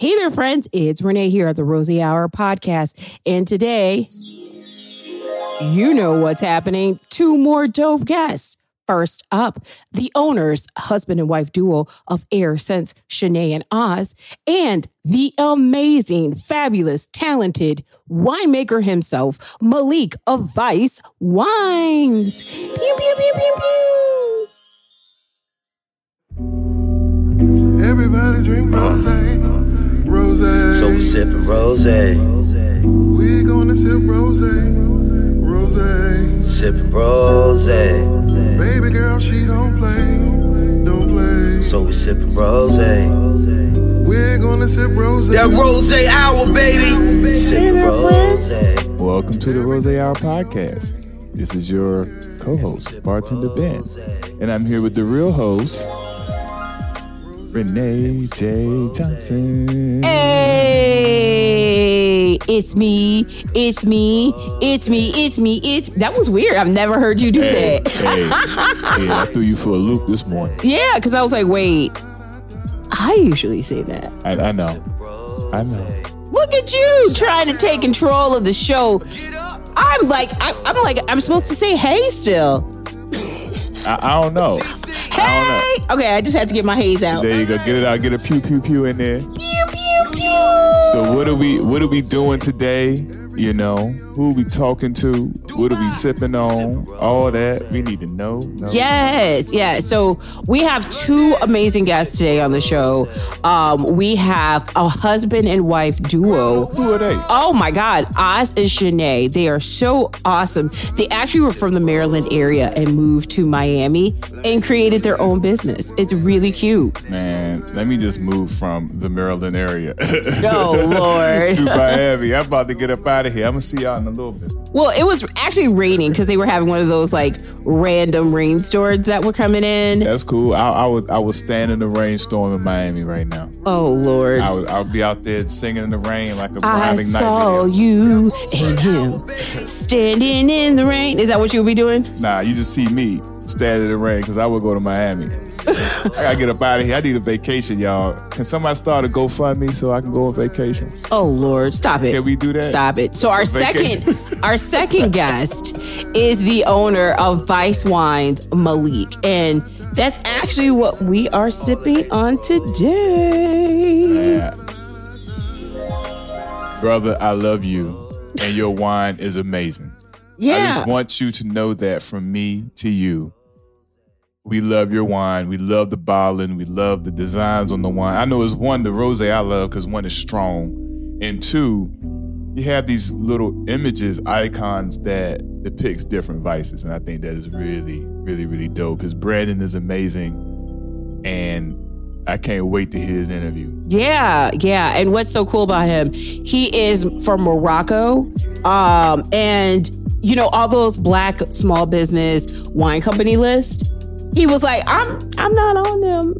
Hey there, friends. It's Renee here at the Rosie Hour podcast. And today, you know what's happening. Two more dope guests. First up, the owners, husband and wife duo of Heir Scentz, Shanae and Oz, and the amazing, fabulous, talented winemaker himself, Malek of Vice Wines. Pew, pew, pew, pew, pew. Everybody drink rose, rose. So we sipping rose, We gonna sip rose, rose. sipping rose. Baby girl, she don't play, don't play. So we sipping rose. We're gonna sip rose. That rose hour, baby. Sipping rose. Welcome to the Rose Hour podcast. This is your co-host, bartender Ben, and I'm here with the real host, Renee J. Johnson. Hey, it's me, it's me, it's me, it's me, it's that was weird. I've never heard you do Hey, that. hey, yeah, I threw you for a loop this morning. Yeah, because I was like, wait, I usually say that. I, I know, I know. Look at you trying to take control of the show. I'm like, I, I'm like, I'm supposed to say hey still. I, I don't know. Hey! Okay, I just had to get my haze out. There you go. Get it out. Get a pew pew pew in there. Pew, pew, pew. So what are we what are we doing today? You know, who we talking to? What are we sipping on? All that we need to know. know. Yes, yeah. So we have two amazing guests today on the show. Um, we have a husband and wife duo. Who are they? Oh my God, Oz and Shanae. They are so awesome. They actually were from the Maryland area and moved to Miami and created their own business. It's really cute. Man, let me just move from the Maryland area Oh, Lord. to Miami. I'm about to get up out of here. I'm gonna see y'all in a little bit. Well, it was actually raining because they were having one of those like random rainstorms that were coming in. That's cool. I, I would I would stand in the rainstorm in Miami right now. Oh, Lord. I would I would be out there singing in the rain like a I McKnight saw video. you and him standing in the rain. Is that what you would be doing? Nah, you just see me standing in the rain because I would go to Miami. I gotta get up out of here. I need a vacation, y'all. Can somebody start a GoFundMe so I can go on vacation? Oh Lord, stop it. Can we do that? Stop it. So our second our second guest is the owner of Vice Wines, Malek. And that's actually what we are sipping on today. Brother, I love you, and your wine is amazing. Yeah. I just want you to know that from me to you. We love your wine. We love the bottling. We love the designs on the wine. I know it's one, the rose I love because one is strong. And two, you have these little images, icons that depicts different vices. And I think that is really, really, really dope because Brandon is amazing. And I can't wait to hear his interview. Yeah, yeah. And what's so cool about him? He is from Morocco. Um, and you know, all those black small business wine company list. He was like, I'm I'm not on them.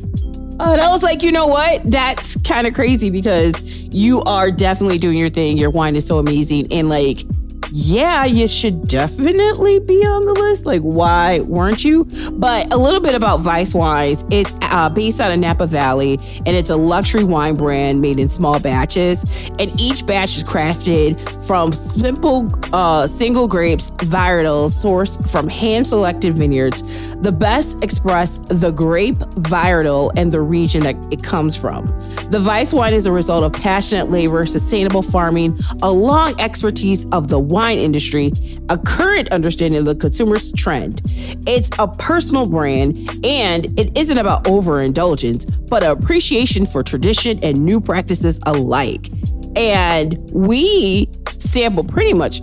Uh, and I was like, you know what? That's kind of crazy because you are definitely doing your thing. Your wine is so amazing. And like, yeah, you should definitely be on the list. Like, why weren't you? But a little bit about Vice Wines. It's uh, based out of Napa Valley, and it's a luxury wine brand made in small batches. And each batch is crafted from simple, uh, single grapes, varietals sourced from hand-selected vineyards. The best express the grape varietal and the region that it comes from. The Vice wine is a result of passionate labor, sustainable farming, a long expertise of the wine industry, a current understanding of the consumer's trend. It's a personal brand, and it isn't about overindulgence, but appreciation for tradition and new practices alike. And we sample pretty much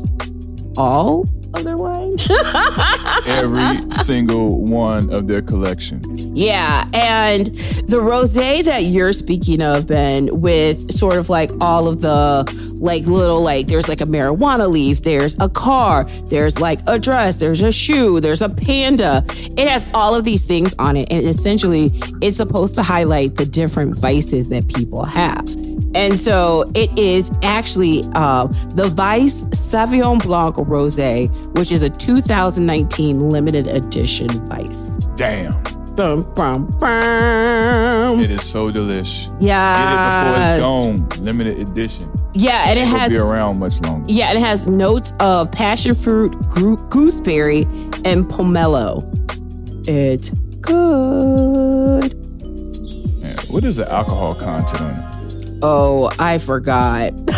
all of their wine. Every single one of their collection. Yeah, and the rosé that you're speaking of, Ben, with sort of like all of the like little like there's like a marijuana leaf, there's a car, there's like a dress, there's a shoe, there's a panda. It has all of these things on it, and essentially it's supposed to highlight the different vices that people have. And so it is actually uh, the Vice Sauvignon Blanc Rosé, which is a 2019 limited edition Vice. Damn. Bum, bum, bum. It is so delish. Yeah. Get it before it's gone. Limited edition. Yeah, and it It has be around much longer. yeah, and it has notes of passion fruit, gooseberry, and pomelo. It's good. Man, what is the alcohol content on it? Oh, I forgot.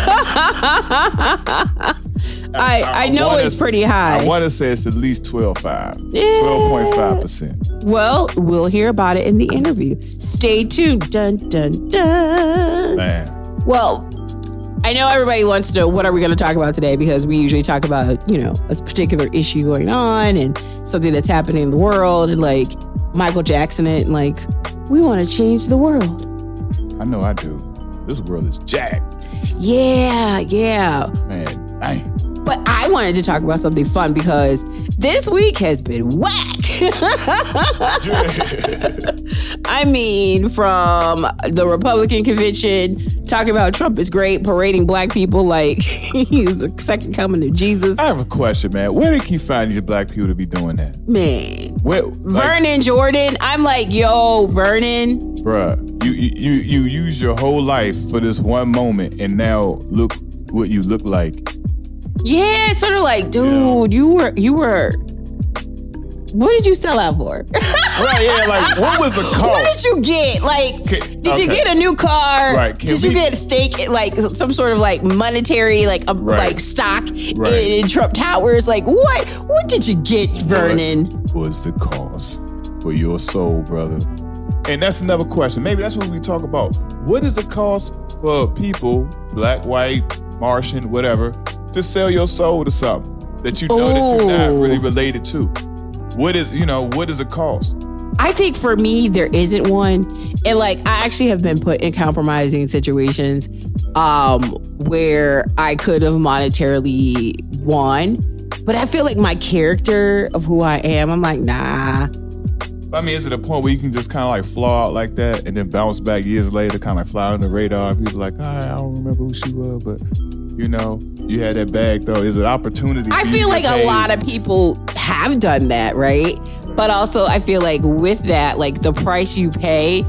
I I know wanna it's pretty high. I want to say it's at least 12.5. Yeah. 12.5%. well, we'll hear about it in the interview. Stay tuned. Dun dun dun. Man. Well, I know everybody wants to know what are we going to talk about today because we usually talk about, you know, a particular issue going on and something that's happening in the world and like Michael Jackson it and like we want to change the world. I know I do. This world is jacked. Yeah, yeah. Man, dang. But I wanted to talk about something fun because this week has been whack. I mean, from the Republican convention talking about Trump is great, parading black people like he's the second coming of Jesus. I have a question, man. Where did he find these black people to be doing that? Man. Where, like, Vernon Jordan, I'm like, yo, Vernon. bruh, you, you you you use your whole life for this one moment, and now look what you look like. Yeah, it's sort of like, dude, you were you were what did you sell out for? Right? Yeah. Like, what was the cost? What did you get? Like, did you get a new car? Right, can Did you we- get stake, like some sort of like monetary, like a, Right. like stock Right. in, in Trump Towers? Like, what? What did you get, Vernon? What was the cost for your soul, brother? And that's another question. Maybe that's what we talk about. What is the cost for people, black, white, Martian, whatever, to sell your soul to something that you know that you're not really related to? What is, you know, what is the cost? I think for me, there isn't one. And like, I actually have been put in compromising situations um, where I could have monetarily won. But I feel like my character of who I am, I'm like, nah. I mean, is it a point where you can just kind of like flaw out like that and then bounce back years later, kind of like fly on the radar? People like, "Ah, I don't remember who she was, but you know, you had that bag though. Is it opportunity? I feel like a lot of people have done that, right? But also, I feel like with that, like the price you pay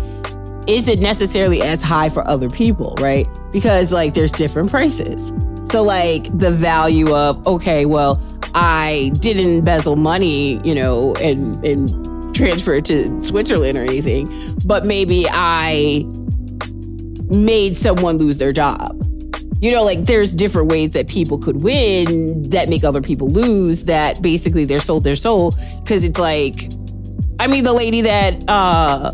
isn't necessarily as high for other people, right? Because like there's different prices. So, like the value of, okay, well, I didn't embezzle money, you know, and, and transfer it to Switzerland or anything, but maybe I made someone lose their job. You know, like there's different ways that people could win that make other people lose that basically they're sold their soul. Cause it's like, I mean, the lady that uh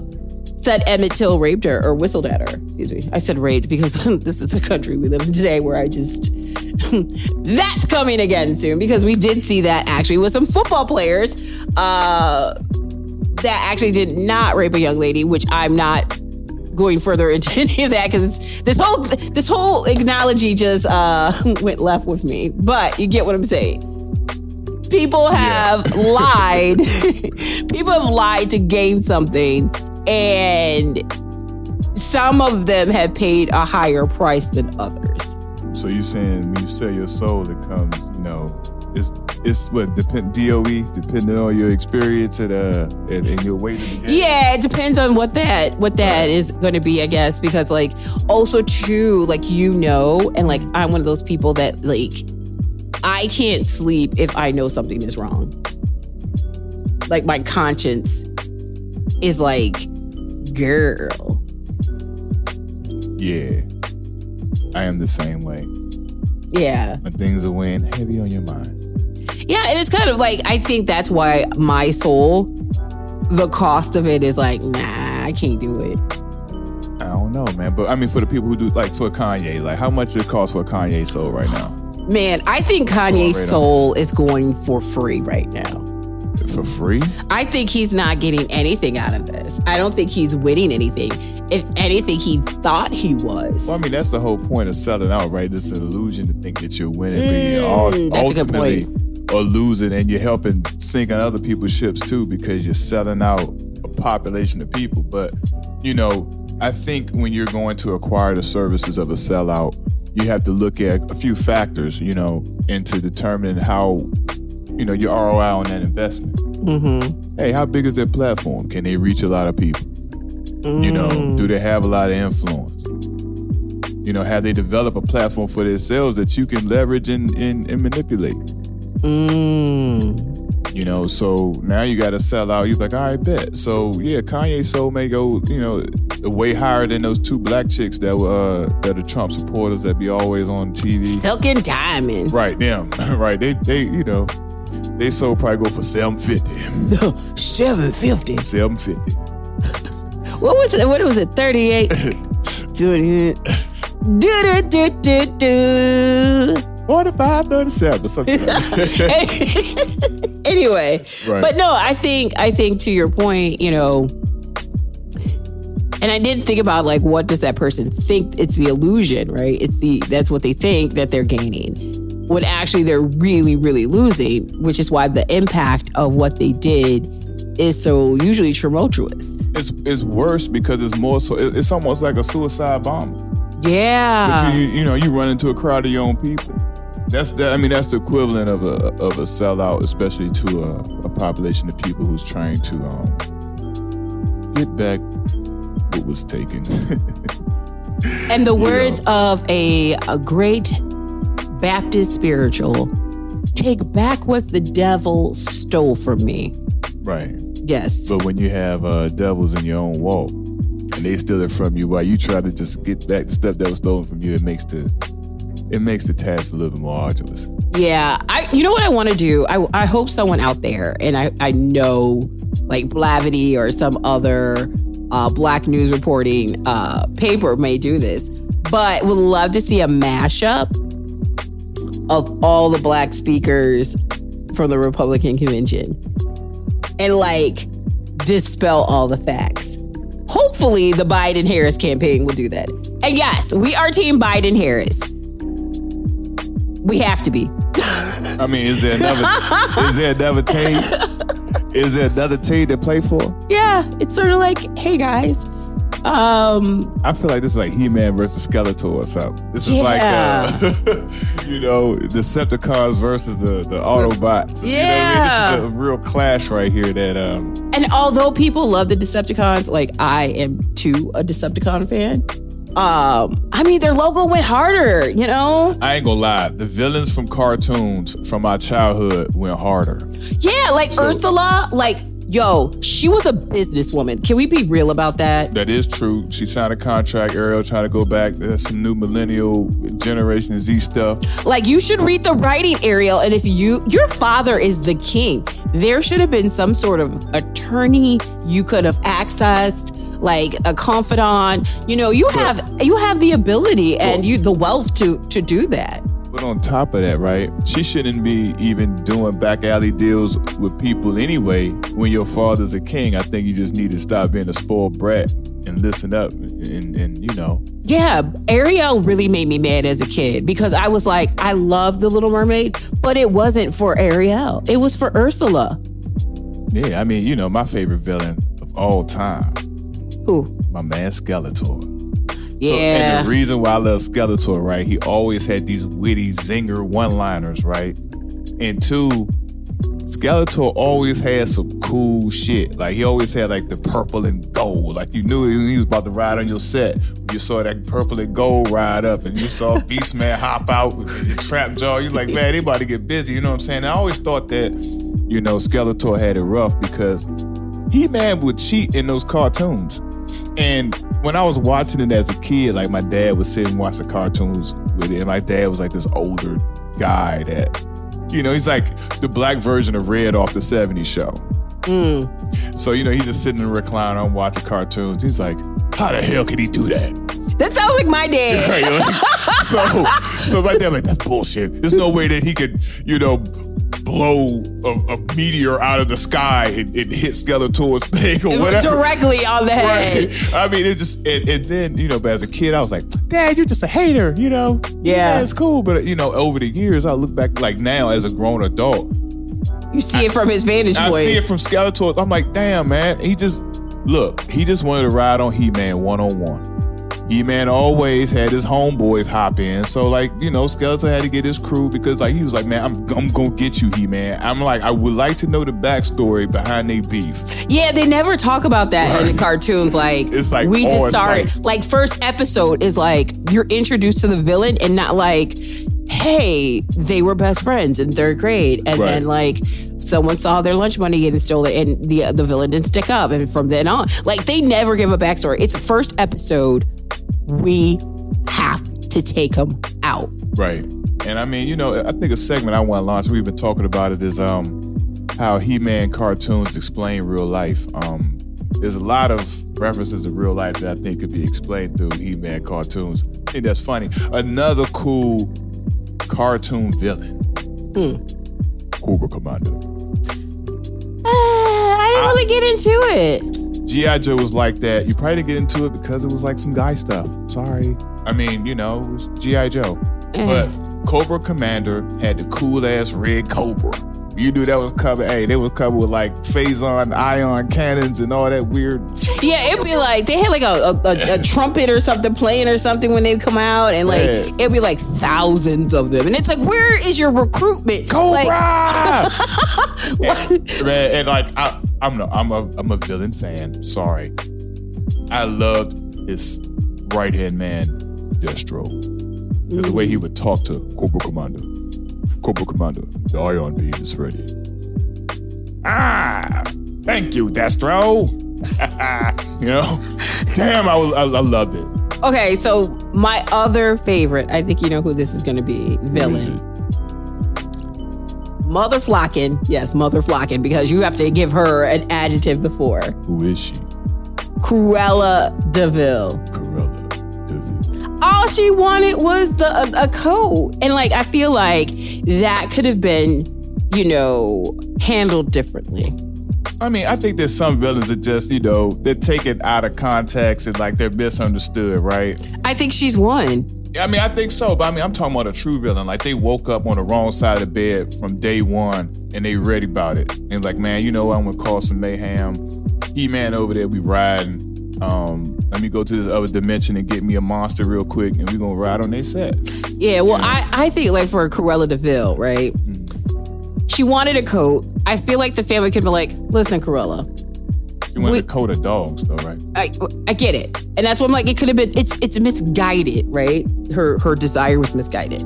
said Emmett Till raped her or whistled at her. Excuse me. I said raped because this is the country we live in today where I just that's coming again soon because we did see that actually with some football players uh that actually did not rape a young lady, which I'm not going further into any of that because this whole this whole analogy just uh went left with me. But you get what I'm saying. People have lied. People have lied to gain something, and some of them have paid a higher price than others. So you're saying when you sell your soul, it comes, you know, it's it's what depend DOE depending on your experience and uh and, and your weight in the game. Yeah, it depends on what that what that is going to be, I guess, because like also too, like you know, and like I'm one of those people that like I can't sleep if I know something is wrong. Like my conscience is like, girl. Yeah. I am the same way. Yeah. When things are weighing heavy on your mind. Yeah, and it's kind of like I think that's why my soul, the cost of it is like, nah, I can't do it. I don't know, man. But I mean for the people who do like for Kanye, like how much it costs for Kanye soul right now? Man, I think Kanye's right on. soul is going for free right now. For free? I think he's not getting anything out of this. I don't think he's winning anything. If anything, he thought he was. Well, I mean, that's the whole point of selling out, right? It's an illusion to think that you're winning, but all Mm, that's a good ultimately are losing, and you're helping sinking other people's ships too because you're selling out a population of people. But you know, I think when you're going to acquire the services of a sellout, you have to look at a few factors, you know, into determining how you know your ROI on that investment. Mm-hmm. Hey, how big is their platform? Can they reach a lot of people? You know, Mm. do they have a lot of influence? You know, have they developed a platform for themselves that you can leverage and, and, and manipulate? Mm. You know, so now you got to sell out. You're like, all right, bet. So yeah, Kanye soul may go, you know, way higher than those two black chicks that were uh, that are Trump supporters that be always on TV. Silk and Diamond. Right, them. right. They they you know, they sold probably go for seven fifty. Seven fifty. Seven fifty. What was it? What was it? Thirty eight. Do do do do do. 45, 37 or something. like that. anyway, Right. but no, I think I think to your point, you know, and I did think about like what does that person think? It's the illusion, right? It's the that's what they think that they're gaining. When actually they're really, really losing, which is why the impact of what they did is so usually tumultuous. it's it's worse because it's more so. It's almost like a suicide bomber. Yeah. But you, you know, you run into a crowd of your own people. That's that. I mean, that's the equivalent of a of a sellout, especially to a, a population of people who's trying to um, get back what was taken. And the You words of a, a great Baptist spiritual take back what the devil stole from me. right. Yes. But when you have uh, devils in your own walk and they steal it from you while you try to just get back the stuff that was stolen from you, it makes the it makes the task a little bit more arduous. Yeah. I you know what I want to do? I I hope someone out there and I I know like Blavity or some other uh, black news reporting uh, paper may do this, but would love to see a mashup of all the black speakers from the Republican convention and like dispel all the facts. Hopefully, the Biden Harris campaign will do that. And yes, we are Team Biden Harris. We have to be. I mean, is there another is there another team? Is there another team to play for? Yeah, it's sort of like, hey guys, um, I feel like this is like He-Man versus Skeletor or something. This is Yeah. like, uh, you know, Decepticons versus the, the Autobots. You know I mean? This is a real clash right here that, um, and although people love the Decepticons, like I am too a Decepticon fan. Um, I mean, their logo went harder, you know? I ain't gonna lie, the villains from cartoons from my childhood went harder. Yeah, like So- Ursula, like, yo, she was a businesswoman. Can we be real about that? That is true. She signed a contract. Ariel trying to go back. There's some new millennial Generation Z stuff. Like, you should read the writing, Ariel. And if you, your father is the king, there should have been some sort of attorney you could have accessed, like a confidant. You know, you have you have the ability and you the wealth to to do that. But on top of that, right, she shouldn't be even doing back alley deals with people anyway. When your father's a king, I think you just need to stop being a spoiled brat and listen up. And, and you know, Yeah, Ariel really made me mad as a kid because I was like, I love the Little Mermaid, but it wasn't for Ariel. It was for Ursula. yeah, I mean, you know, my favorite villain of all time, Who? my man Skeletor. So, Yeah. and the reason why I love Skeletor, right? He always had these witty zinger one-liners, right? And two, Skeletor always had some cool shit. Like he always had like the purple and gold. Like you knew he was about to ride on your set. You saw that purple and gold ride up, and you saw Beastman hop out with the trap jaw. You're like, man, they about to get busy. You know what I'm saying? I always thought that, you know, Skeletor had it rough because He Man would cheat in those cartoons. And when I was watching it as a kid, like my dad would sit and watch the cartoons with it. And my dad was like this older guy that, you know, he's like the black version of Red off the 70s show. Mm. So, you know, he's just sitting in the recliner and watching cartoons. He's like, how the hell can he do that? That sounds like my dad. Right, like, so, so right there, I'm like, that's bullshit. There's no way that he could, you know, blow a, a meteor out of the sky and, and hit Skeletor's thing or whatever. Directly on the head. Right. I mean, it just and, and then you know, but as a kid, I was like, Dad, you're just a hater, you know. Yeah. it's cool, but you know, over the years, I look back like now as a grown adult, You see it from his vantage point. I see it from Skeletor. I'm like, damn, man, he just look, he just wanted to ride on He Man one on one. He Man always had his homeboys hop in. So like, you know, Skeletor had to get his crew because like he was like, man, I'm I'm gonna get you, He Man. I'm like, I would like to know the backstory behind their beef. Yeah, they never talk about that in the cartoons. Like, It's like, we just start like- like, first episode is like you're introduced to the villain and not like, hey, they were best friends in third grade, and Right. then like someone saw their lunch money getting stolen, and the the villain didn't stick up, and from then on, like they never give a backstory. It's first episode. We have to take them out. Right. And I mean, you know, I think a segment I want to launch, we've been talking about it, is um how He-Man cartoons explain real life. Um there's a lot of references to real life that I think could be explained through He-Man cartoons. I think that's funny. Another cool cartoon villain. Hmm. Cobra Commander. Uh, I didn't really get into it. G.I. Joe was like that. You probably didn't get into it because it was like some guy stuff. Sorry. I mean, you know, it was G.I. Joe. Eh. But Cobra Commander had the cool ass red Cobra. You knew that was covered. Hey, they was covered with like phazon ion cannons and all that weird. Yeah, it'd be like they had like a, a, a, trumpet or something playing or something when they'd come out, and like Yeah. it'd be like thousands of them, and it's like, where is your recruitment? Cobra! Like, and, man, and like I, I'm no, I'm a I'm a villain fan. Sorry, I loved his right hand man, Destro. The way he would talk to Cobra Commander. Cobra Commander, the ion beam is ready. Ah, thank you, Destro. you know, damn, I, was, I, I loved it. okay, so my other favorite, I think you know who this is going to be, villain. Mother Flockin. Yes, Mother Flockin, because you have to give her an adjective before. Who is she? Cruella Deville. Corella Deville. All she wanted was the a, a coat and like i feel like that could have been you know handled differently I mean, I think there's some villains that just, you know, they're taken out of context and like they're misunderstood, right? i think she's one I mean, I think so, but I mean, I'm talking about a true villain. Like they woke up on the wrong side of the bed from day one and they ready about it. And like, man, you know what? I'm gonna cause some mayhem. He man over there, we riding. Um, let me go to this other dimension and get me a monster real quick, and we're gonna ride on their set. yeah well i i think like for Cruella deville right? She wanted a coat. I feel like the family could be like listen Cruella, You want We- the coat of dogs, though, right? I, I get it. And that's what i'm like it could have been it's it's misguided right? Her her desire was misguided.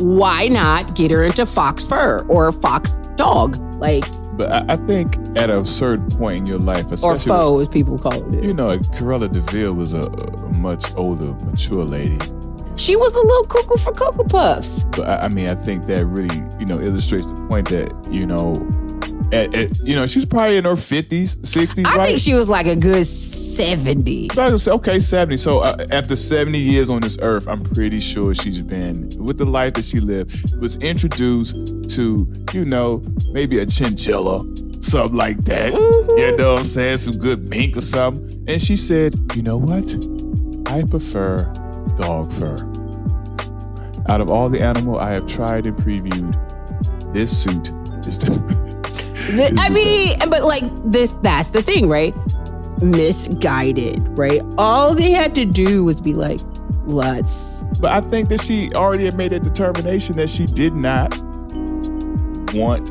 Why not get her into fox fur or fox dog? Like But I, I think at a certain point in your life, or especially foe as people call it you know, Corella Deville was a, a much older, mature lady. She was a little cuckoo for Cocoa Puffs. But I, I mean, I think that really, you know, illustrates the point that you know, at, at you know, she's probably in her fifties, sixties, I right? think she was like a good 70. I okay, seventy. So uh, after seventy years on this earth, I'm pretty sure she's been with the life that she lived. Was introduced to, you know, maybe a chinchilla, something like that. You know what I'm saying? Some good mink or something. And she said, you know what? I prefer dog fur. Out of all the animal I have tried and previewed, this suit is the. The- I mean, but like this, that's the thing, right? Misguided, right? All they had to do was be like, let's. But I think that she already had made a determination that she did not want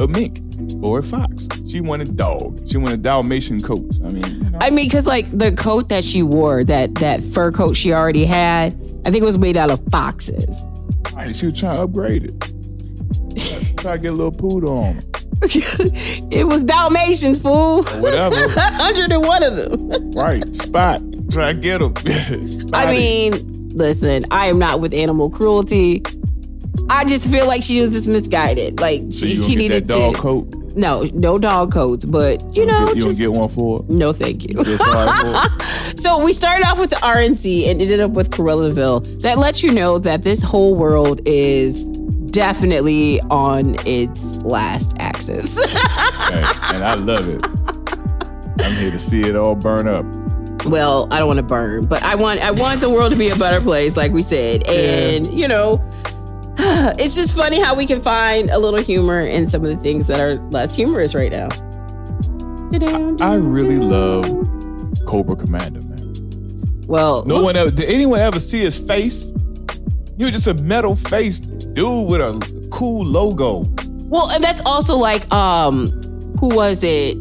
a mink or a fox. She wanted dog. She wanted Dalmatian coats. I mean, you know. I mean, because like the coat that she wore, that that fur coat she already had, I think it was made out of foxes. Right, she was trying to upgrade it. Try to get a little poodle on. It was Dalmatians, fool. Whatever. 101 of them. right. Spot. Try to get them. I mean, listen, I am not with animal cruelty. I just feel like she was just misguided. Like so she, she needed that dog to. coat? No, no dog coats, but you know, Get- you just, get one for it? no, thank you. Feel sorry for it? So we started off with the RNC and ended up with Corellaville. That lets you know that this whole world is definitely on its last axis. Hey, and I love it. I'm here to see it all burn up. well, I don't want to burn, but I want I want the world to be a better place, like we said. And you know, it's just funny how we can find a little humor in some of the things that are less humorous right now. I really love Cobra Commander, man. Well, No look- one ever did anyone ever see his face? He was just a metal faced dude with a cool logo. Well, and that's also like um, who was it?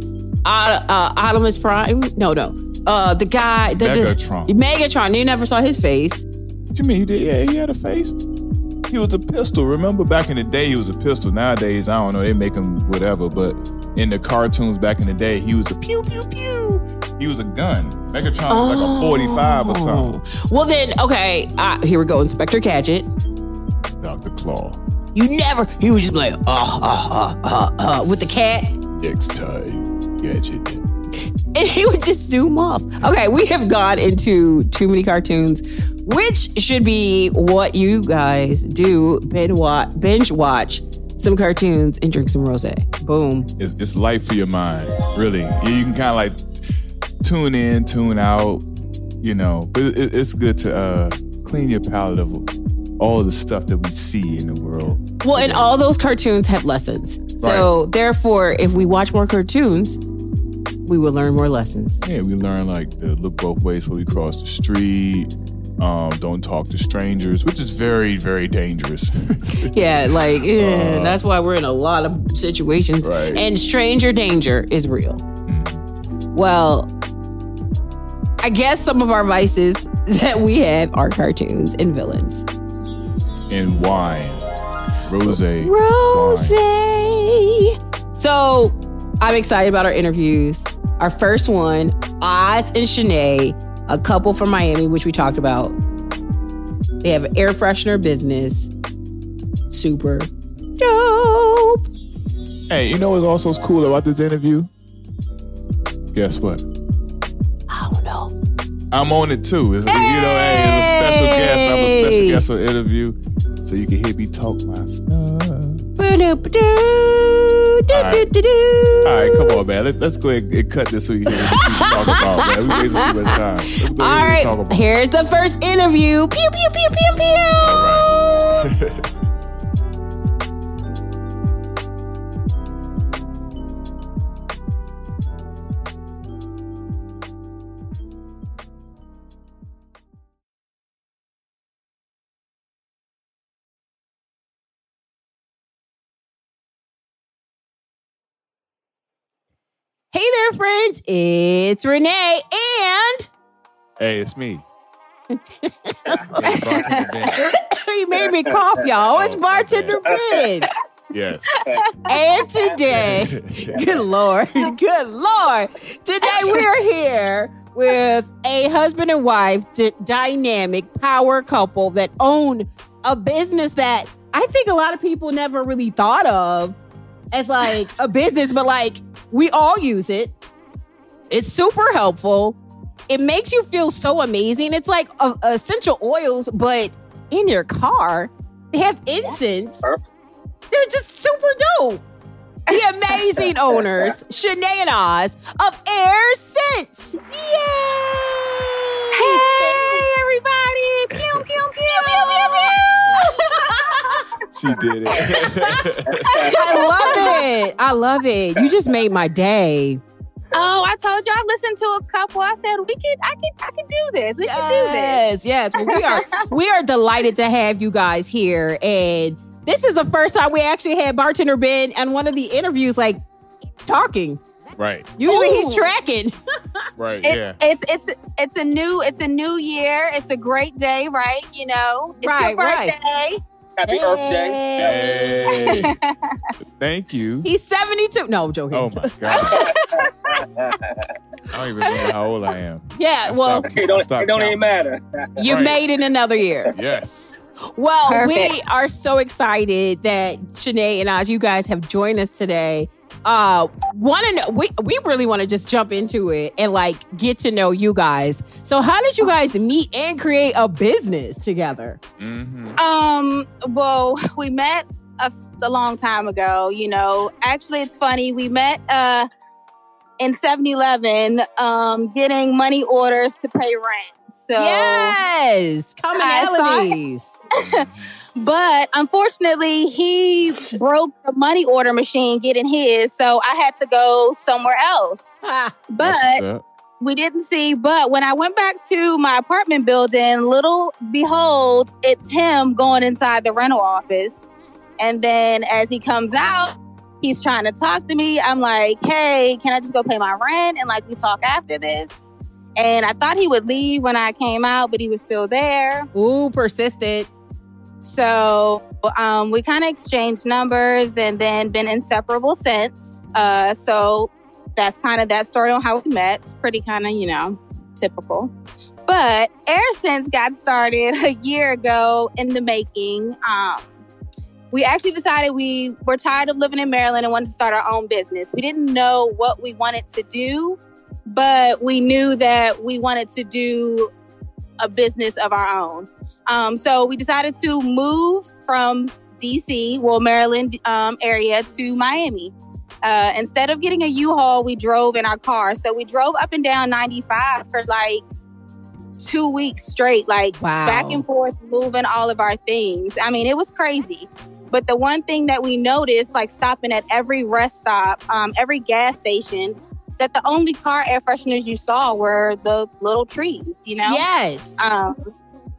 Uh, uh, Optimus Prime? No, no. Uh, the guy, the, the- Megatron. Megatron. You never saw his face. What you mean? He did? Yeah, he had a face. He was a pistol. Remember back in the day, he was a pistol. Nowadays, I don't know. They make him whatever. But in the cartoons back in the day, he was a pew pew pew. He was a gun. Megatron was like a forty-five or something. Oh. Well, then, okay. Uh, here we go. Inspector Gadget. Doctor Claw. You never. He was just like, uh, uh, uh, uh, uh, with the cat. X-Time Gadget. and he would just zoom off. Okay, we have gone into too many cartoons, which should be what you guys do: binge watch, binge watch some cartoons and drink some rosé. Boom. It's, it's light for your mind, really. You can kind of like tune in, tune out, you know. But it, it's good to uh, clean your palate of all the stuff that we see in the world. Well, and all those cartoons have lessons. So therefore, if we watch more cartoons, we will learn more lessons. Yeah, we learn like to look both ways when we cross the street. Um, don't talk to strangers, which is very, very dangerous. Yeah, like eh, that's why we're in a lot of situations. Right. And stranger danger is real. Well, I guess some of our vices that we have are cartoons and villains. And wine, rose. Rose. So I'm excited about our interviews. Our first one, Oz and Shanae, a couple from Miami, which we talked about. They have an air freshener business. Super dope. Hey, you know what's also cool about this interview? Guess what? I don't know. I'm on it too. It's, You know, hey, it's a special guest. I'm a special guest on interview, so you can hear me talk my stuff. Ba-do-ba-do, All right, come on, man. Let, us go ahead and cut this so you can talk about, man. We wasting too much time. Let's go All right, here's the first interview. Pew pew pew pew pew. All right. friends. It's Renee and hey, it's me. Yes, bartender Ben. he made me cough, y'all. It's Oh, bartender Ben. Yes. And today, good Lord, good Lord. Today we are here with a husband and wife d- dynamic power couple that own a business that I think a lot of people never really thought of as like a business, but like we all use it. It's super helpful. It makes you feel so amazing. It's like uh, essential oils, but in your car. They have incense. They're just super dope. The amazing owners, Shanae and Oz of Heir Scentz. Yay! Hey, everybody! Pew, pew, pew, pew, pew, She did it. I love it. I love it. You just made my day. Oh, I told you I listened to a couple. I said we can, I can, I can do this. We can do this. yes. Well, we are we are delighted to have you guys here. And this is the first time we actually had bartender Ben and one of the interviews like talking. right. Usually he's tracking. Right. It's, yeah. it's it's it's a new it's a new year. It's a great day, right? You know, it's Right, your right. Birthday. Happy Earth Day. Hey. Thank you. He's 72. No, I'm joking. Oh my god. I don't even remember how old I am. Yeah, I well, stopped- It don't, Stop it don't even matter. you Right. made it another year. Yes. Well, we are so excited that Shanae and Oz, you guys have joined us today. Uh, want to know? We we really want to just jump into it and like get to know you guys. So, how did you guys meet and create a business together? Mm-hmm. Um, well, we met a, a long time ago, you know. Actually, it's funny. We met uh in 7-Eleven um getting money orders to pay rent. So yes, commonalities. But unfortunately, he broke the money order machine getting his, so I had to go somewhere else. But we didn't see. But when I went back to my apartment building, little behold, it's him going inside the rental office. And then as he comes out, he's trying to talk to me. I'm like, hey, can I just go pay my rent? And like, we talk after this. And I thought he would leave when I came out, but he was still there. Ooh, persistent. So um, we kind of exchanged numbers and then been inseparable since. Uh, so that's kind of that story on how we met. It's pretty kind of, you know, typical. But Heir Scentz got started a year ago in the making. Um, we actually decided we were tired of living in Maryland and wanted to start our own business. We didn't know what we wanted to do, but we knew that we wanted to do a business of our own. Um, so we decided to move from DC, well, Maryland um, area to Miami. Uh, instead of getting a U-Haul, we drove in our car. So we drove up and down 95 for like two weeks straight, like Wow. back and forth, moving all of our things. I mean, it was crazy. But the one thing that we noticed, like stopping at every rest stop, um, every gas station, that the only car air fresheners you saw were the little trees, you know? Yes. um,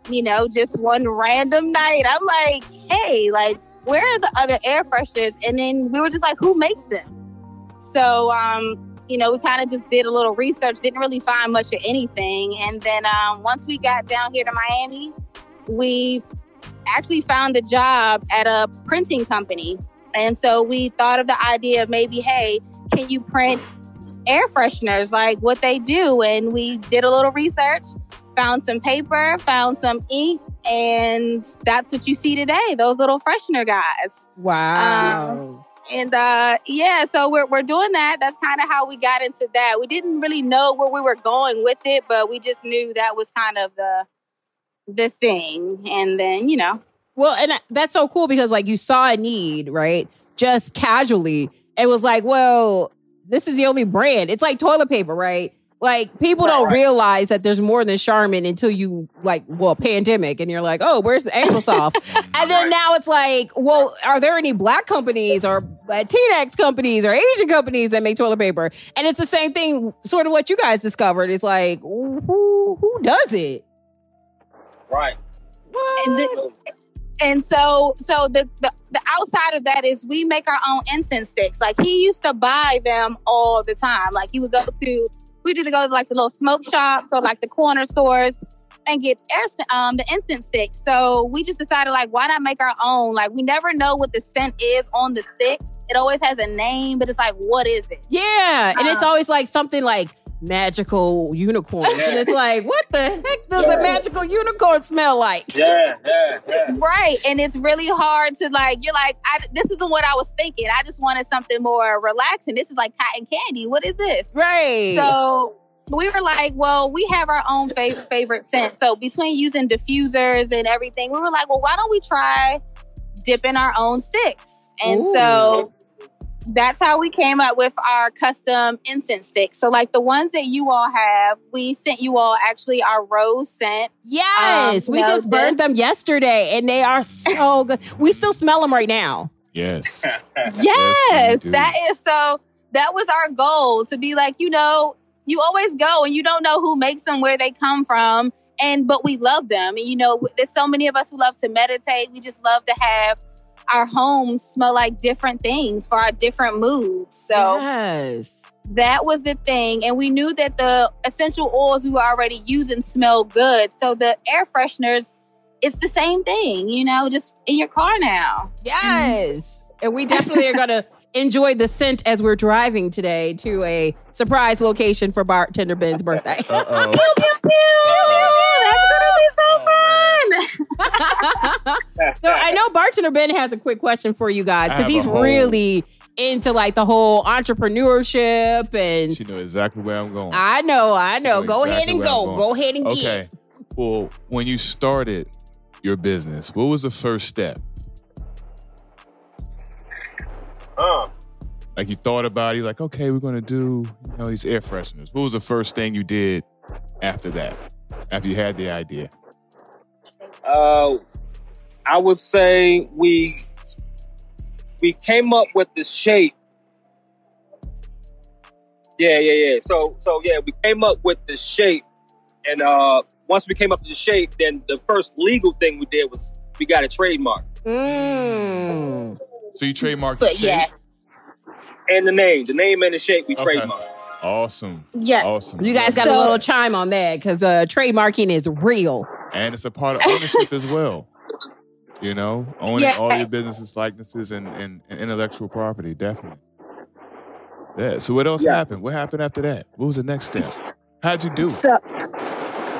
you know, just one random night. I'm like, hey, like, where are the other air fresheners? And then we were just like, who makes them? So, um, you know, we kind of just did a little research, didn't really find much of anything. And then um, once we got down here to Miami, we actually found a job at a printing company. And so we thought of the idea of maybe, hey, can you print air fresheners like what they do? And we did a little research found some paper, found some ink, and that's what you see today, those little freshener guys. Wow. And uh yeah, so we're we're doing that. That's kind of how we got into that. We didn't really know where we were going with it, but we just knew that was kind of the the thing. And then, you know, Well, and that's so cool because like you saw a need, right? Just casually. It was like, well, this is the only brand. It's like toilet paper, right? Like people Right, don't right. realize that there's more than Charmin until you like, well, pandemic, and you're like, oh, where's the extra soft? and then Right. now it's like, well, are there any black companies or uh, Latinx companies or Asian companies that make toilet paper? And it's the same thing, sort of what you guys discovered. It's like, who who does it? Right. and the, and so so the, the the outside of that is we make our own incense sticks. Like he used to buy them all the time. Like he would go to we'd either go to like the little smoke shops or like the corner stores and get air um the incense sticks. So we just decided like why not make our own? Like we never know what the scent is on the stick. It always has a name, but it's like what is it? Yeah, and it's Um, always like something like magical unicorn. And it's like, what the heck does a magical unicorn smell like? Yeah, yeah, yeah. Right. And it's really hard to like, you're like, I, this isn't what I was thinking. I just wanted something more relaxing. This is like cotton candy. What is this? Right. So we were like, well, we have our own fav- favorite scent. So between using diffusers and everything, we were like, well, why don't we try dipping our own sticks? And Ooh. so that's how we came up with our custom incense sticks. So like the ones that you all have, we sent you all actually our rose scent. yes, um, we you know, just burned them yesterday and they are so good. We still smell them right now. Yes. Yes, do. that is so. That was our goal to be like, you know, you always go and you don't know who makes them, where they come from, and but we love them. And you know, there's so many of us who love to meditate. We just love to have our homes smell like different things for our different moods. So yes. that was the thing, and we knew that the essential oils we were already using smell good. So the air fresheners, it's the same thing, you know, just in your car now. Yes. And we definitely are going to enjoy the scent as we're driving today to a surprise location for bartender Ben's birthday. Uh oh. Pew, pew, pew. That's gonna be so fun. So I know bartender Ben has a quick question for you guys because he's whole- really into like the whole entrepreneurship and She know exactly where I'm going. I know, I know. know Go ahead exactly and where I'm go. Go ahead and Okay. get. Well, when you started your business, what was the first step? Uh, Like you thought about it, like, okay, we're gonna do you know these air fresheners. What was the first thing you did after that? After you had the idea? Uh, I would say we we came up with the shape Yeah, yeah, yeah. So, so yeah, we came up with the shape, and uh, once we came up with the shape, then the first legal thing we did was we got a trademark Mm. So you trademarked the shape. yeah, and the name, the name and the shape we Okay. trademarked. Awesome. yeah. Awesome. You guys got So- a little chime on that because uh, trademarking is real. And it's a part of ownership as well. You know, owning Yeah. all your businesses, likenesses, and, and, and intellectual property, definitely. Yeah. So what else Yeah. happened? What happened after that? What was the next step? How'd you do? So,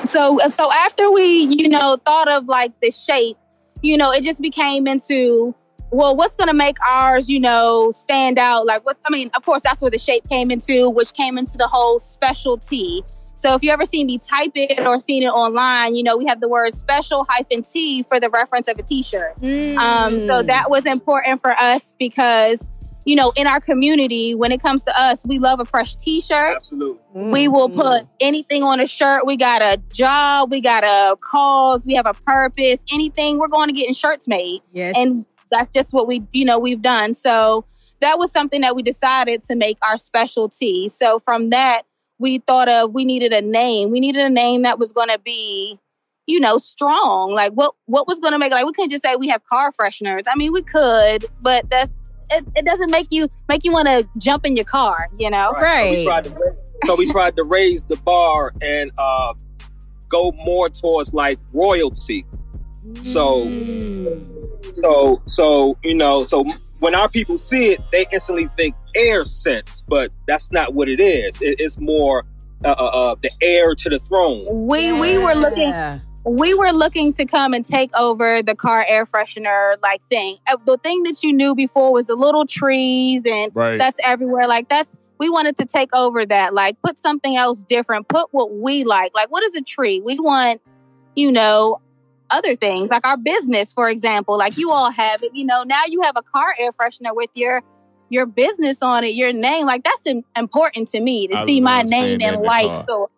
so, so after we, you know, thought of like the shape, you know, it just became into, well, what's going to make ours, you know, stand out? Like, what, I mean, of course, that's where the shape came into, which came into the whole specialty. So if you ever seen me type it or seen it online, you know, we have the word special hyphen T for the reference of a t-shirt. Um, Mm. so that was important for us because, you know, in our community, when it comes to us, we love a fresh t-shirt. Absolutely. We will put anything on a shirt. We got a job. We got a cause. We have a purpose. Anything we're going to get in shirts made, yes. and that's just what we, you know, we've done. So that was something that we decided to make our specialty. So from that, we thought of we needed a name. We needed a name that was going to be, you know, strong. Like what what was going to make like we couldn't just say we have car fresheners. I mean, we could, but that's it, it doesn't make you make you want to jump in your car, you know. So Right. we tried to raise, so we tried to raise the bar and uh, go more towards like royalty. So, so, so you know, so when our people see it, they instantly think air sense, but that's not what it is. It, it's more uh, uh, uh, the heir to the throne. We we were looking we were looking to come and take over the car air freshener like thing. Uh, The thing that you knew before was the little trees and Right. that's everywhere. Like that's we wanted to take over that. Like put something else different. Put what we like. Like what is a tree? We want, you know, other things like our business, for example. Like you all have it. You know, now you have a car air freshener with your your business on it, your name. Like that's im- important to me to I see my name that in in light. So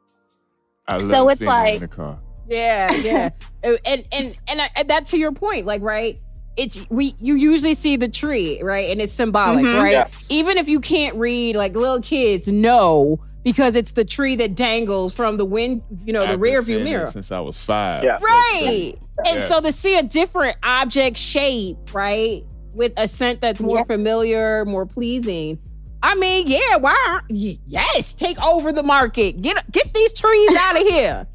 so it's seeing in like- the car. Yeah, yeah, and and and and, I- and that to your point, like right, it's we you usually see the tree, right, and it's symbolic, Mhm. right? Yes. Even if you can't read, like little kids know because it's the tree that dangles from the wind, you know, the I've been rear view mirror, since I was five. Yeah. right? And Yes. so to see a different object shape, right, with a scent that's more Yeah. familiar, more pleasing. I mean, yeah, why? y- Yes, take over the market. Get get these trees out of here.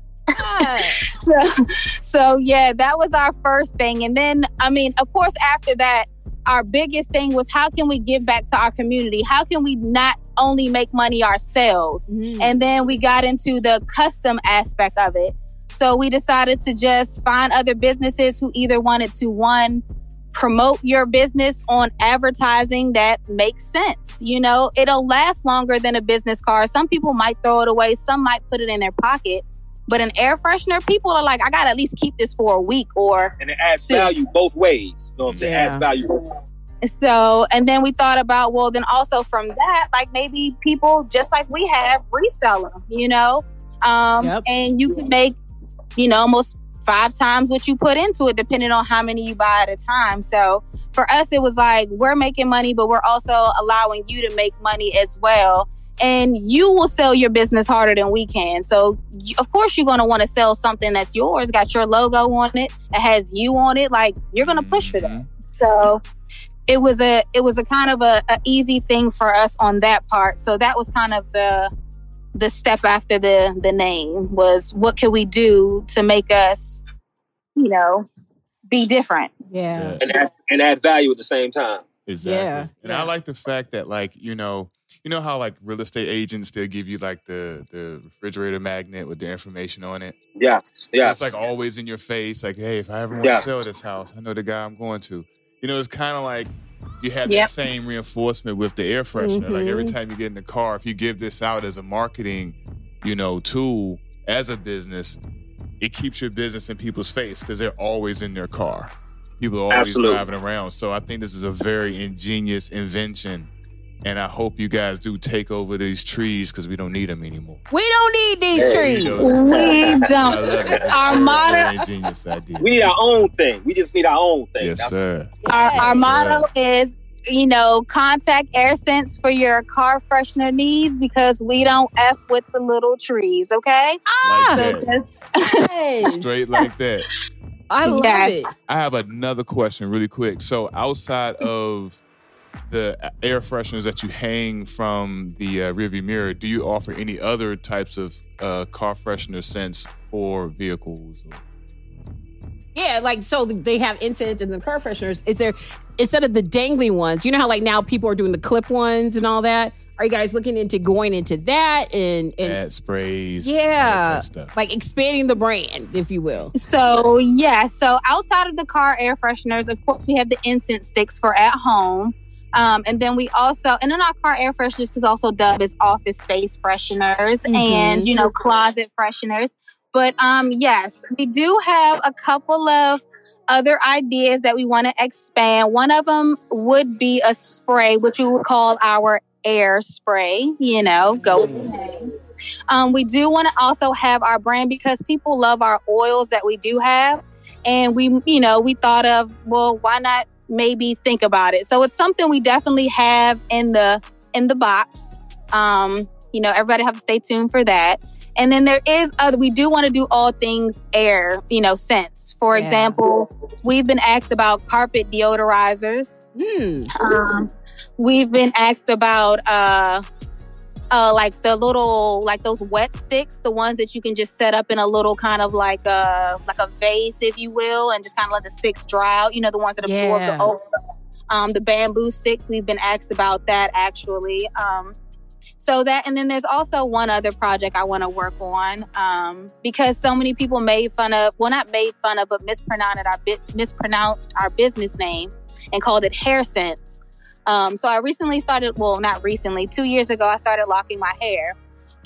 So, so yeah, that was our first thing. And then, I mean, of course, after that, our biggest thing was how can we give back to our community? How can we not only make money ourselves? Mm. And then we got into the custom aspect of it. So we decided to just find other businesses who either wanted to one promote your business on advertising that makes sense. You know, it'll last longer than a business card. Some people might throw it away, some might put it in their pocket. But an air freshener, people are like, I gotta at least keep this for a week or And it adds So- value both ways. You know what I'm saying? Yeah. adds value. both ways. So, and then we thought about, well, then also from that, like maybe people just like we have resell them, you know? Um, Yep. and you can make, you know, almost five times what you put into it, depending on how many you buy at a time. So for us, it was like, we're making money, but we're also allowing you to make money as well. And you will sell your business harder than we can. So, you, of course, you're going to want to sell something that's yours, got your logo on it, it has you on it. Like, you're going to push for that. Mhm. So it was a it was a kind of a, a easy thing for us on that part. So that was kind of the the step after the the name was what can we do to make us, you know, be different. Yeah. And add, and add value at the same time. Exactly. Yeah, and yeah. I like the fact that like, you know, you know how like real estate agents they'll give you like the the refrigerator magnet with the information on it. Yeah, Yes. It's like always in your face, like, hey, if I ever want Yeah. to sell this house, I know the guy I'm going to. You know, it's kind of like you have Yep. that same reinforcement with the air freshener. Like every Mhm. time you get in the car, if you give this out as a marketing, you know, tool as a business, it keeps your business in people's face because they're always in their car. People are always Absolutely. driving around. So I think this is a very ingenious invention. And I hope you guys do take over these trees because we don't need them anymore. We don't need these Hey, trees. you We don't. it. It's Our motto- very ingenious idea. we need our own thing. We just need our own thing. Yes, That's- sir. Our, our motto is you know, contact Heir Scentz for your car freshener needs because we don't f with the little trees. Okay. Ah, Like So just- Straight like that. I love Yes. it. I have another question really quick. So outside of the air fresheners that you hang from the uh, rearview mirror, do you offer any other types of uh, car freshener scents for vehicles? Yeah, like so they have incense and the car fresheners. Is there instead of the dangly ones? You know how like now people are doing the clip ones and all that. Are you guys looking into going into that and and Ad sprays, all that yeah, stuff. like expanding the brand, if you will? So yeah, so outside of the car air fresheners, of course, we have the incense sticks for at home. Um, and then we also, and then our car air fresheners is also dubbed as office space fresheners Mhm. and you know closet fresheners. But um, yes, we do have a couple of other ideas that we want to expand. One of them would be a spray, which we would call our air spray. You know, go with the name. Um, we do want to also have our brand because people love our oils that we do have. And we, you know, we thought of, well, why not maybe think about it? So it's something we definitely have in the in the box. Um, you know, everybody have to stay tuned for that. And then there is other we do want to do all things air, you know, scents. For Yeah. example, we've been asked about carpet deodorizers. Hmm. Um, we've been asked about uh, uh, like the little like those wet sticks, the ones that you can just set up in a little kind of like a like a vase, if you will, and just kind of let the sticks dry out. You know, the ones that absorb Yeah. the oil. Um, the bamboo sticks. We've been asked about that actually. Um, so that, and then there's also one other project I want to work on um, because so many people made fun of, well, not made fun of, but mispronounced our bi- mispronounced our business name and called it Hair Sense. Um, so I recently started, well, not recently, two years ago, I started locking my hair.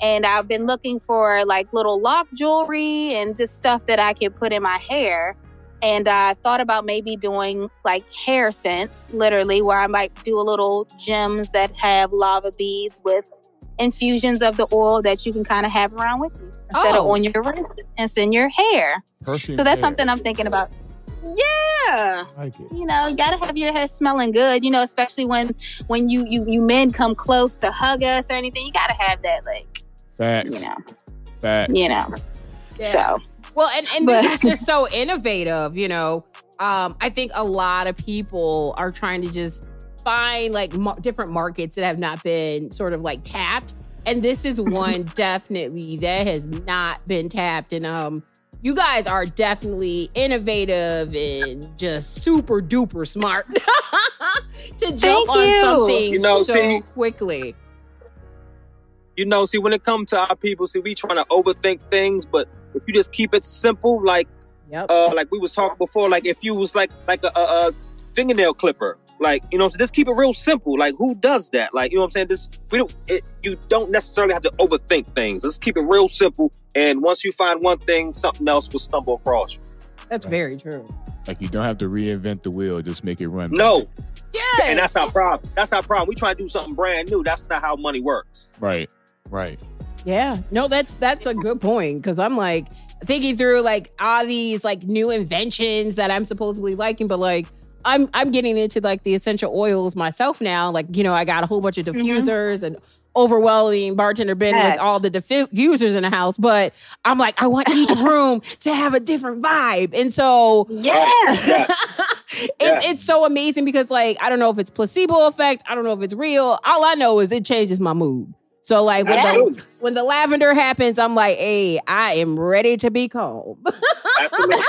And I've been looking for like little lock jewelry and just stuff that I can put in my hair. And I thought about maybe doing like hair scents, literally, where I might do a little gems that have lava beads with infusions of the oil that you can kind of have around with you instead of Oh. on your wrist and in your hair. Perfume So that's hair. something I'm thinking about. Yeah like it. you know you gotta have your hair smelling good you know especially when when you you, you men come close to hug us or anything you gotta have that like Facts. you know Facts. you know so Well, and, and But- this is just so innovative, you know. Um, I think a lot of people are trying to just find like mar- different markets that have not been sort of like tapped. And this is one definitely that has not been tapped. And um, you guys are definitely innovative and just super duper smart to jump Thank on you. something You know, so see- quickly. you know, see, when it comes to our people, see, we trying to overthink things, but if you just keep it simple, like, Yep. uh, like we was talking before, like if you was like like a, a, a fingernail clipper, like you know, so just keep it real simple. Like who does that? Like you know what I'm saying? This we don't. It, you don't necessarily have to overthink things. Let's keep it real simple. And once you find one thing, something else will stumble across you. That's very true. Like you don't have to reinvent the wheel, just make it run. No, Yes. and that's our problem. That's our problem. We try to do something brand new. That's not how money works. Right. Right. Yeah, no, that's that's a good point because I'm like thinking through like all these like new inventions that I'm supposedly liking, but like I'm I'm getting into like the essential oils myself now. Like you know, I got a whole bunch of mm-hmm. diffusers and overwhelming bartender Ben Yes. with all the diffusers in the house, but I'm like I want each room to have a different vibe, and so yeah it's it's so amazing because like I don't know if it's placebo effect, I don't know if it's real. All I know is it changes my mood. So like when the when the lavender happens, I'm like, hey, I am ready to be calm. Absolutely.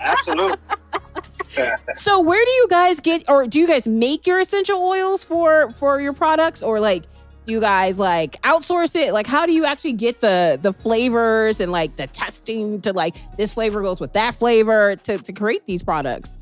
Absolutely. So where do you guys get or do you guys make your essential oils for for your products or like you guys like outsource it? Like how do you actually get the the flavors and like the testing to like this flavor goes with that flavor to to create these products?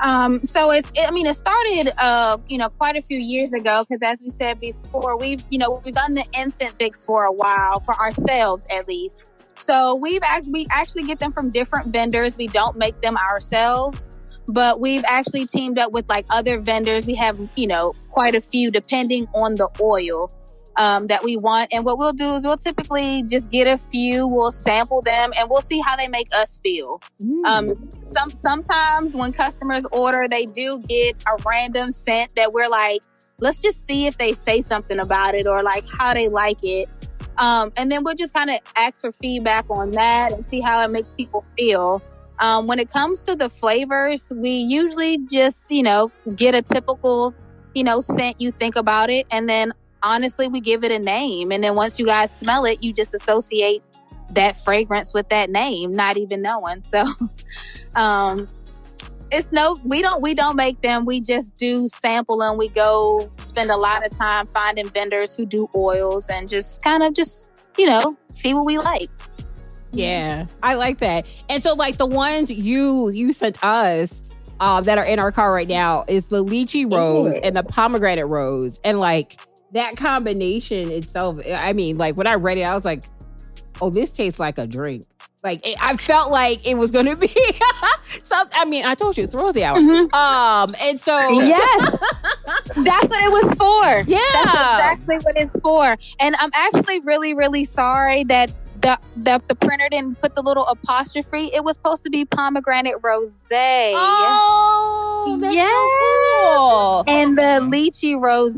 Um, so it's, it, I mean, it started, uh, you know, quite a few years ago because, as we said before, we've, you know, we've done the incense sticks for a while for ourselves at least. So we've actually we actually get them from different vendors. We don't make them ourselves, but we've actually teamed up with like other vendors. We have, you know, quite a few depending on the oil. um, that we want. And what we'll do is we'll typically just get a few, we'll sample them, and we'll see how they make us feel. Um, some sometimes when customers order, they do get a random scent that we're like, let's just see if they say something about it or like how they like it. Um, and then we'll just kind of ask for feedback on that and see how it makes people feel. Um, when it comes to the flavors, we usually just, you know, get a typical, you know, scent you think about it. And then honestly, we give it a name. And then once you guys smell it, you just associate that fragrance with that name, not even knowing. So, um, it's no we don't we don't make them we just do sample and we go spend a lot of time finding vendors who do oils and just kind of just you know see what we like Yeah, I like that. And so, like the ones you you sent us uh, that are in our car right now is the lychee rose and the pomegranate rose, and like that combination itself. I mean, like when I read it, I was like, "Oh, this tastes like a drink." Like it, I felt like it was going to be some. I mean, I told you it's rosy hour. Mhm. Um, and so yes that's what it was for yeah, That's exactly what it's for. And I'm actually really, really sorry that the, the the printer didn't put the little apostrophe. It was supposed to be pomegranate rose. Oh, that's Yes. so cool. And the lychee rose.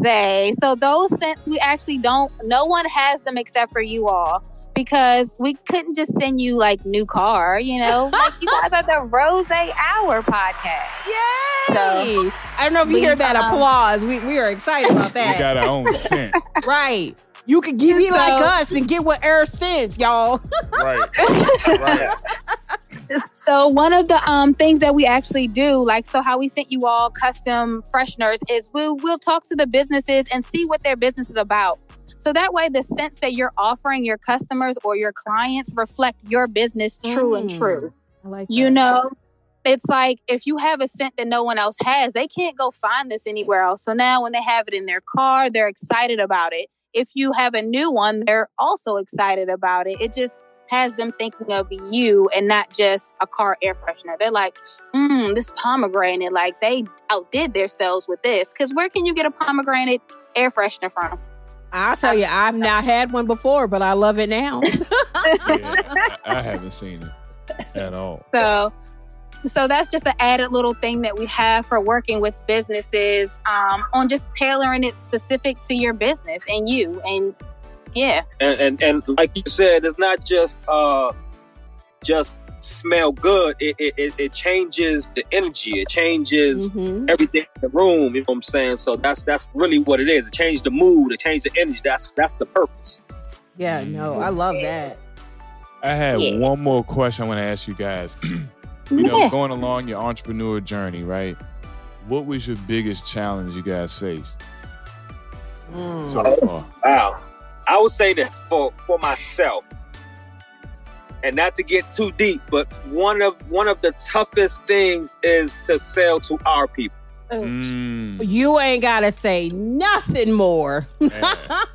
So those scents we actually don't no one has them except for you all. Because we couldn't just send you like new car, you know? Like you guys are the Rose Hour podcast. Yay! I don't know if you we, hear that um, applause. We we are excited about that. We got our own scent. right. You can give me So- like us and get what air sense, y'all. right. Right. So one of the um things that we actually do, like so how we sent you all custom fresheners is we'll we'll talk to the businesses and see what their business is about. So that way the scents that you're offering your customers or your clients reflect your business true and Mm. true. I like You know, it's like if you have a scent that no one else has, they can't go find this anywhere else. So now when they have it in their car, they're excited about it. If you have a new one, they're also excited about it. It just has them thinking of you and not just a car air freshener. They're like, hmm, this pomegranate, like they outdid themselves with this. Because where can you get a pomegranate air freshener from? I'll tell you, I've not had one before, but I love it now. Yeah, I, I haven't seen it at all. So, so that's just an added little thing that we have for working with businesses um, on just tailoring it specific to your business and you. And yeah, and and, and like you said, it's not just uh just smell good. It it, it, it changes the energy. It changes Mhm. everything in the room. You know what I'm saying? So that's that's really what it is. It changed the mood. It changed the energy. That's that's the purpose. Yeah, no, I love that. I have Yeah. one more question I want to ask you guys. you know, Yeah. going along your entrepreneur journey, right? What was your biggest challenge you guys faced Mm. so far? Wow. I would say this for for myself, and not to get too deep, but one of one of the toughest things is to sell to our people. Mm, You ain't gotta say nothing more. man.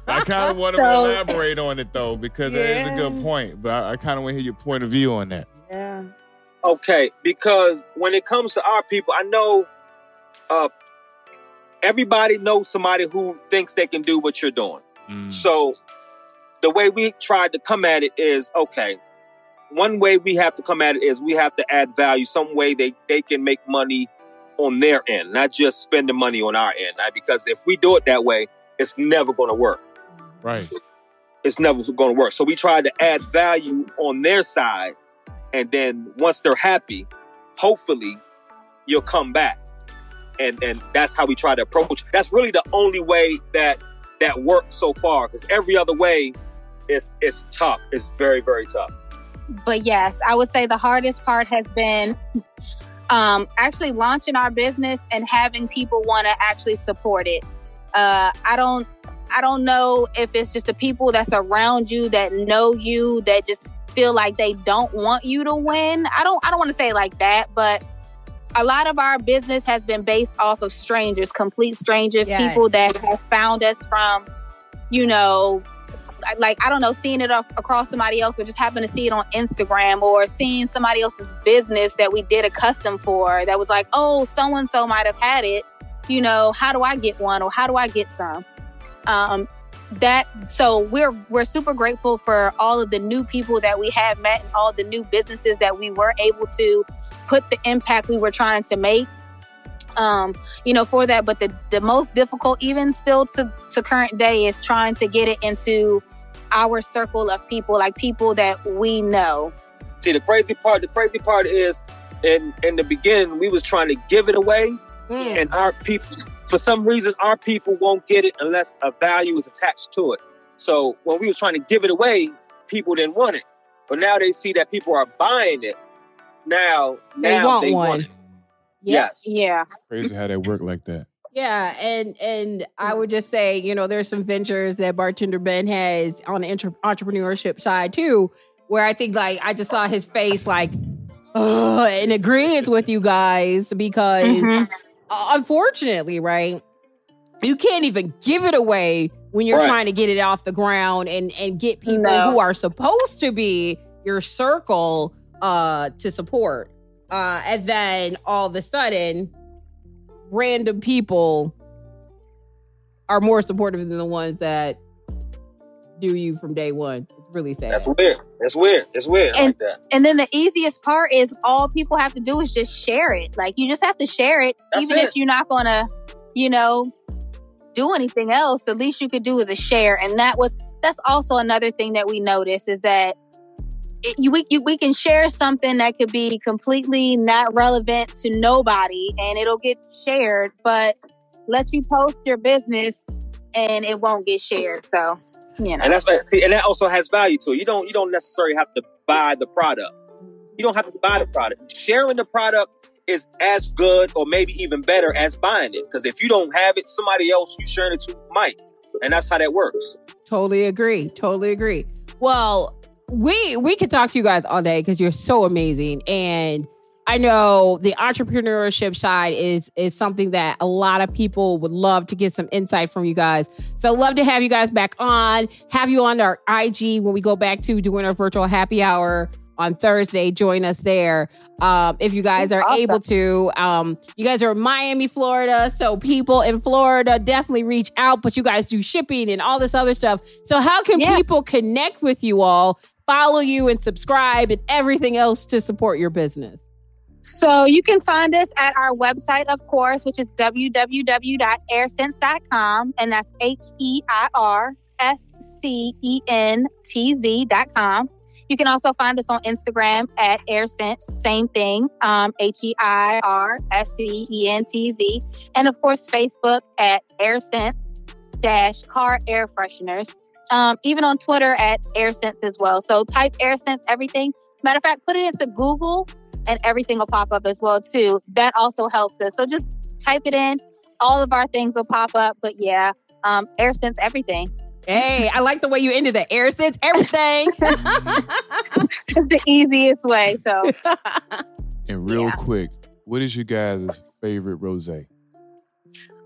I kind of want to So- elaborate on it though, because that is a good point. But I, I kind of want to hear your point of view on that. Okay, because when it comes to our people, I know uh, everybody knows somebody who thinks they can do what you're doing. Mm, So the way we tried to come at it is okay. One way we have to come at it is we have to add value, some way they, they can make money on their end, not just spending money on our end. Right? Because if we do it that way, it's never going to work. right. It's never going to work. So we tried to add value on their side. And then once they're happy, hopefully you'll come back. And, and that's how we try to approach. That's really the only way that that works so far. Because every other way is is tough. It's very very tough. but yes, I would say the hardest part has been um, actually launching our business and having people want to actually support it. Uh, I don't, I don't know if it's just the people that's around you that know you that just feel like they don't want you to win. I don't, I don't want to say it like that, but a lot of our business has been based off of strangers, complete strangers, Yes. people that have found us from, you know, like I don't know, seeing it across somebody else, or just happen to see it on Instagram, or seeing somebody else's business that we did a custom for that was like, oh, so and so might have had it. You know, how do I get one, or how do I get some? Um, that so we're we're super grateful for all of the new people that we have met and all the new businesses that we were able to put the impact we were trying to make um you know for that but the the most difficult even still to to current day is trying to get it into our circle of people like people that we know See, the crazy part, the crazy part is, in in the beginning, we was trying to give it away, Mm. and our people, for some reason, our people won't get it unless a value is attached to it. So when we was trying to give it away, people didn't want it, but now they see that people are buying it. Now, They now want they one. want it. Yeah. Yes. yeah Crazy how that work like that. Yeah, and and I would just say, you know, there's some ventures that Bartender Ben has on the entre- entrepreneurship side too, where I think like I just saw his face like in agreement with you guys because Mhm. Uh, unfortunately, right, you can't even give it away when you're Right. trying to get it off the ground and and get people No. who are supposed to be your circle uh to support. Uh and then all of a sudden random people are more supportive than the ones that do you from day one. Really sad. That's weird. It's weird. It's weird And- like that. And then the easiest part is all people have to do is just share it. Like you just have to share it, That's even it. if you're not gonna, you know, do anything else. The least you could do is a share, and that was that's also another thing that we noticed is that it, you, we you, we can share something that could be completely not relevant to nobody, and it'll get shared, but let you post your business, and it won't get shared. So you know, And that's like, see, and that also has value to it. You don't you don't necessarily have to buy the product. You don't have to buy the product. Sharing the product is as good or maybe even better as buying it. Because if you don't have it, somebody else you sharing it to might. And that's how that works. Totally agree. Totally agree. Well, we we could talk to you guys all day because you're so amazing, and I know the entrepreneurship side is is something that a lot of people would love to get some insight from you guys. So love to have you guys back on. Have you on our IG when we go back to doing our virtual happy hour on Thursday. Join us there. Um, if you guys are Awesome. able to. Um, you guys are in Miami, Florida. So people in Florida definitely reach out, but you guys do shipping and all this other stuff. So how can Yeah. people connect with you all, follow you and subscribe and everything else to support your business? So you can find us at our website, of course, which is www.heirscentz.com. And that's H E I R S C E N T Z.com. You can also find us on Instagram at Heir Scentz, same thing, um, H E I R S C E N T Z. And of course, Facebook at Heir Scentz dash car air fresheners. Um, even on Twitter at Heir Scentz as well. So type Heir Scentz everything. Matter of fact, put it into Google and everything will pop up as well too. That also helps us. So just type it in. All of our things will pop up. But yeah, um, Heir Scentz everything. Hey, I like the way you ended the air sense, everything. It's the easiest way. So And real Yeah. quick, what is you guys' favorite rose?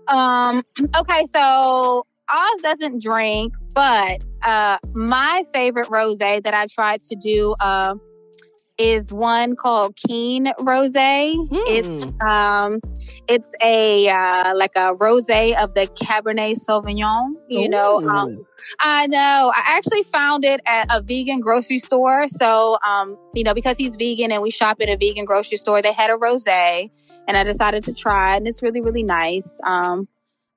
Um, okay, so Oz doesn't drink, but uh my favorite rose that I tried to do uh, is one called Keen Rose. It's um it's a uh like a rose of the Cabernet Sauvignon, you know. Um, I know. I actually found it at a vegan grocery store. So, um, you know, because he's vegan and we shop at a vegan grocery store, they had a rosé, and I decided to try, it, and it's really, really nice. Um,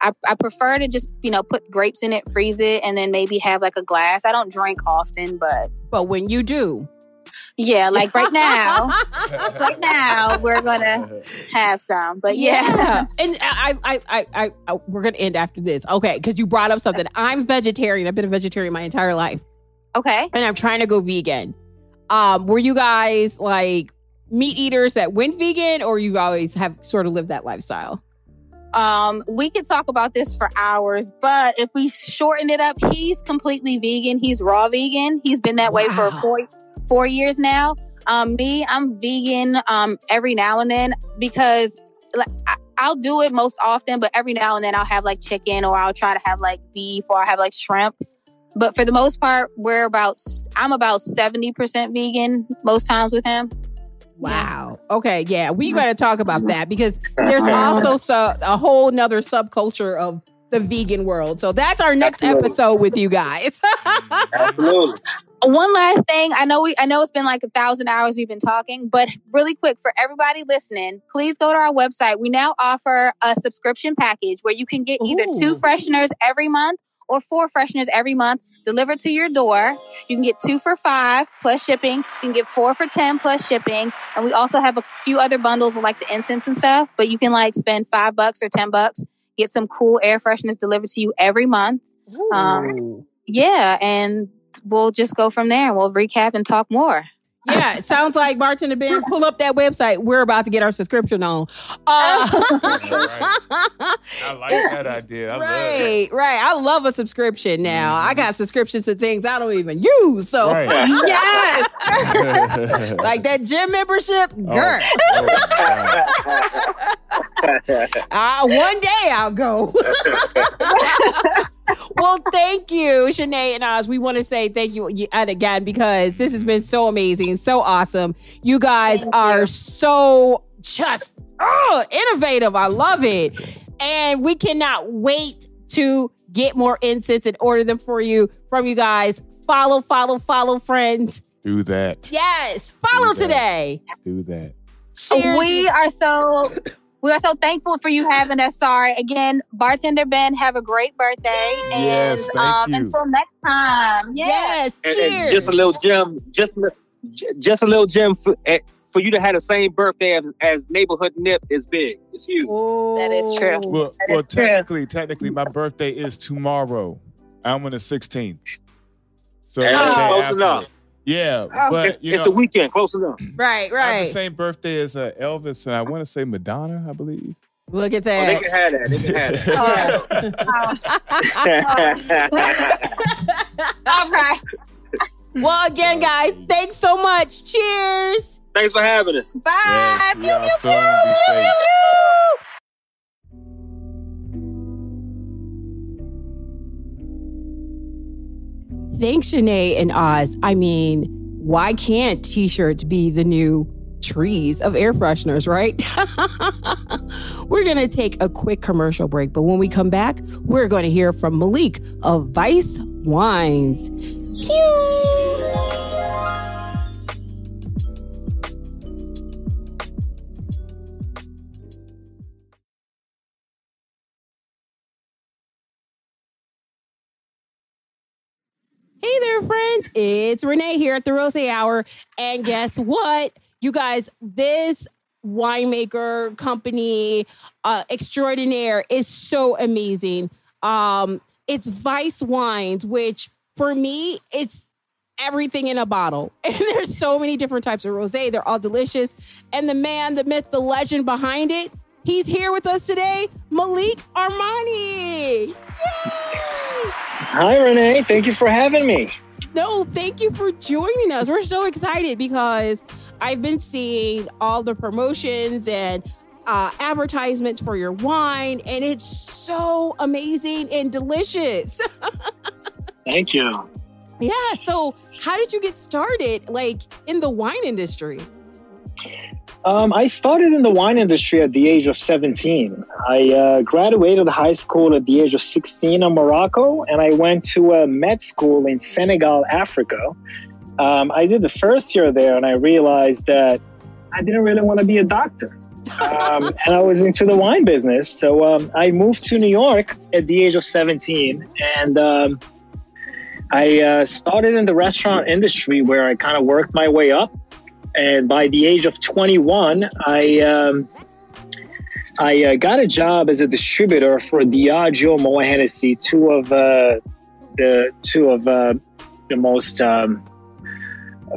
I, I prefer to just, you know, put grapes in it, freeze it, and then maybe have like a glass. I don't drink often, but but when you do, yeah, like right now, right now, we're gonna have some. But yeah, and I, I, I, I, I, we're gonna end after this, okay? Because you brought up something. I'm vegetarian. I've been a vegetarian my entire life, okay. and I'm trying to go vegan. Um, were you guys like meat eaters that went vegan, or you always have sort of lived that lifestyle? Um, we could talk about this for hours, but if we shorten it up, he's completely vegan. He's raw vegan. He's been that way for Wow. four four years now. Um, me, I'm vegan um every now and then because like I, I'll do it most often, but every now and then I'll have like chicken or I'll try to have like beef or I'll have like shrimp. But for the most part, we're about I'm about 70% vegan most times with him. Wow. Okay. Yeah, we got to talk about that because there's also so, a whole nother subculture of the vegan world. So that's our next Absolutely. episode with you guys. Absolutely. One last thing. I know we I know it's been like a thousand hours we've been talking, but really quick for everybody listening, please go to our website. We now offer a subscription package where you can get either two fresheners every month or four fresheners every month delivered to your door. You can get two for five plus shipping. You can get four for ten plus shipping. And we also have a few other bundles with like the incense and stuff. But you can like spend five bucks or ten bucks, get some cool air fresheners delivered to you every month. Um, Yeah, and we'll just go from there and we'll recap and talk more. yeah, it sounds like bartender Ben. Pull up that website. We're about to get our subscription on. Uh, I like that idea. I love it. right, right. I love a subscription now. I got subscriptions to things I don't even use. So Right. yes, like that gym membership, girl. Oh, Uh, one day I'll go. Well, thank you, Shanae and Oz. We want to say thank you yet again because this has been so amazing, so awesome. You guys Thank are you. so just oh, innovative. I love it. And we cannot wait to get more incense and order them for you from you guys. Follow, follow, follow, friends. Do that. Yes, follow Do that. today. Do that. Cheers. We are so we are so thankful for you having us. Sorry again, bartender Ben. Have a great birthday, and Yes, thank um, you. until next time. Yeah. yes, And, cheers. and just a little gem, just just a little gem for, eh, for you to have the same birthday as, as neighborhood nip is big. It's huge. That is true. Well, That well, is true. technically, technically, my birthday is tomorrow. I'm on the 16th. So Hey, close enough. Yeah, but it's you it's know, the weekend, close enough. Right, I have right. the same birthday as uh, Elvis, and I want to say Madonna, I believe. Look at Oh, they that. can have that. They can have that. All right. well, again, guys, thanks so much. Cheers. Thanks for having us. Bye. Yes, we Pew, are pew, soon. Be Thanks, Shanae and Oz. I mean, why can't t-shirts be the new trees of air fresheners, right? we're going to take a quick commercial break, but when we come back, we're going to hear from Malek of Vice Wines. Pew! Friends. It's Renee here at the Rose Hour. And guess what? You guys, this winemaker company uh, extraordinaire is so amazing. Um, it's Vice Wines, which for me, it's everything in a bottle. And there's so many different types of rosé. They're all delicious. And the man, the myth, the legend behind it, he's here with us today, Malek Armani. Yay! Hi, Renee. Thank you for having me. No, thank you for joining us. We're so excited because I've been seeing all the promotions and uh, advertisements for your wine, and it's so amazing and delicious. Thank you. yeah. So, how did you get started, like in the wine industry? Um, I started in the wine industry at the age of 17. I uh, graduated high school at the age of 16 in Morocco, and I went to a med school in Senegal, Africa. Um, I did the first year there, and I realized that I didn't really want to be a doctor. um, and I was into the wine business. So um, I moved to New York at the age of 17, and um, I uh, started in the restaurant industry where I kind of worked my way up. And by the age of 21, I um, I uh, got a job as a distributor for Diageo, Moët Hennessy, two of uh, the two of uh, the most um,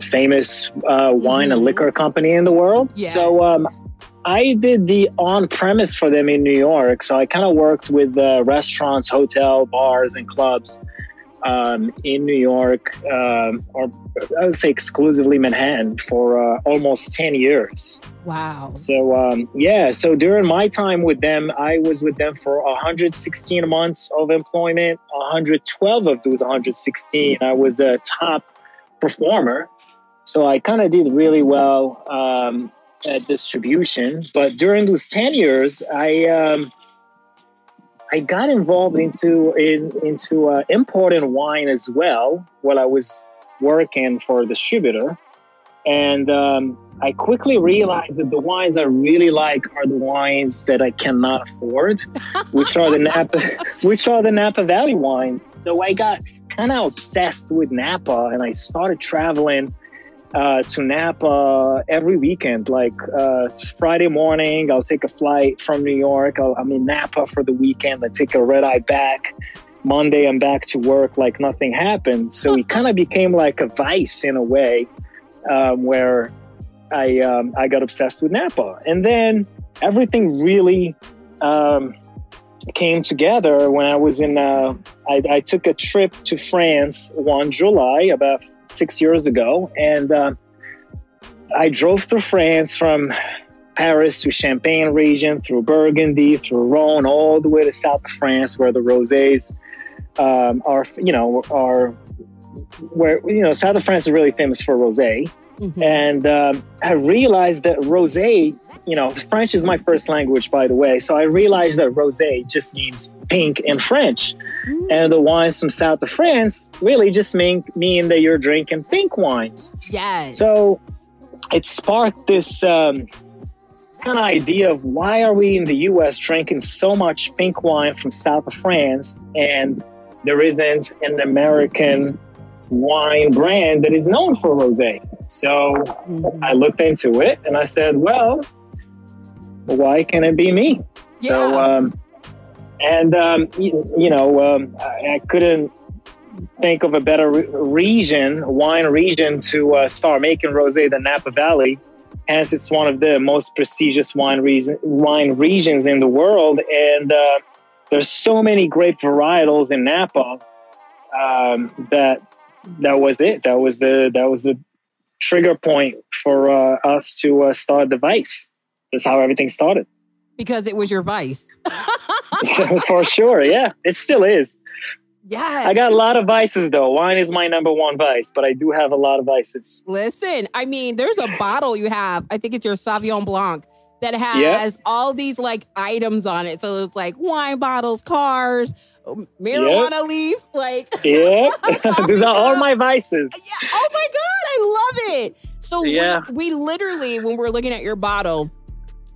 famous uh, wine and Mhm. liquor company in the world. Yes. So um, I did the on premise for them in New York. So I kind of worked with uh, restaurants, hotel, bars, and clubs um, in New York, um, or I would say exclusively Manhattan, for uh, almost 10 years. Wow. So, um, yeah, so during my time with them, I was with them for 116 months of employment. 112 of those 116, I was a top performer. So I kind of did really well um, at distribution. But during those 10 years, I. I got involved into in, into uh, importing wine as well while I was working for a distributor, and um, I quickly realized that the wines I really like are the wines that I cannot afford, which are the Napa, which are the Napa Valley wines. So I got kind of obsessed with Napa, and I started traveling uh, to Napa every weekend. Like uh, Friday morning, I'll take a flight from New York. i am in Napa for the weekend. I take a red eye back. Monday, I'm back to work like nothing happened. So it kind of became like a vice in a way, um, where I um, I got obsessed with Napa, and then everything really. Um, came together when I was in. Uh, I, I, took a trip to France one July about six years ago, and uh, I drove through France from Paris to Champagne region, through Burgundy, through Rhone, all the way to south of France, where the rosés um, are. You know, are where you know south of France is really famous for rosé, mm-hmm. and um, I realized that rosé. You know, French is my first language, by the way. So I realized that rosé just means pink in French. Mm. And the wines from south of France really just mean, mean that you're drinking pink wines. Yes. So it sparked this um, kind of idea of why are we in the US drinking so much pink wine from south of France and there isn't an American wine brand that is known for rosé. So mm-hmm. I looked into it and I said, well, why can it be me? Yeah. So um, and um, you, you, know, um, I, I, couldn't think of a better re- region, wine region, to uh, start making rosé than Napa Valley. Hence, it's one of the most prestigious wine region, wine regions in the world, and uh, there's so many great varietals in Napa um, that that was it. That was the that was the trigger point for uh, us to uh, start the Vice. That's how everything started. Because it was your vice. For sure. Yeah, it still is. Yeah. I got a lot of vices though. Wine is my number one vice, but I do have a lot of vices. Listen, I mean, there's a bottle you have. I think it's your Sauvignon Blanc that has yep. all these like items on it. So it's like wine bottles, cars, um, marijuana yep. leaf, like Yeah. These are all my vices. Yeah. Oh my god, I love it. So yeah. we, we literally when we're looking at your bottle,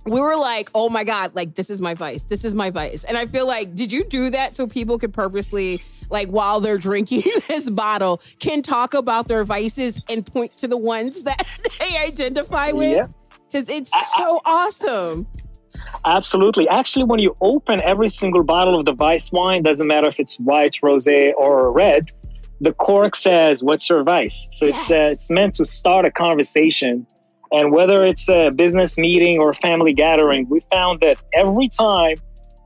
we were like, oh my God, like this is my vice. This is my vice. And I feel like, did you do that so people could purposely, like while they're drinking this bottle, can talk about their vices and point to the ones that they identify with? Because it's I, so I, awesome. Absolutely. Actually, when you open every single bottle of the vice wine, doesn't matter if it's white, rosé, or red, the cork says, "What's your vice?" So yes. it's uh, it's meant to start a conversation and whether it's a business meeting or family gathering, we found that every time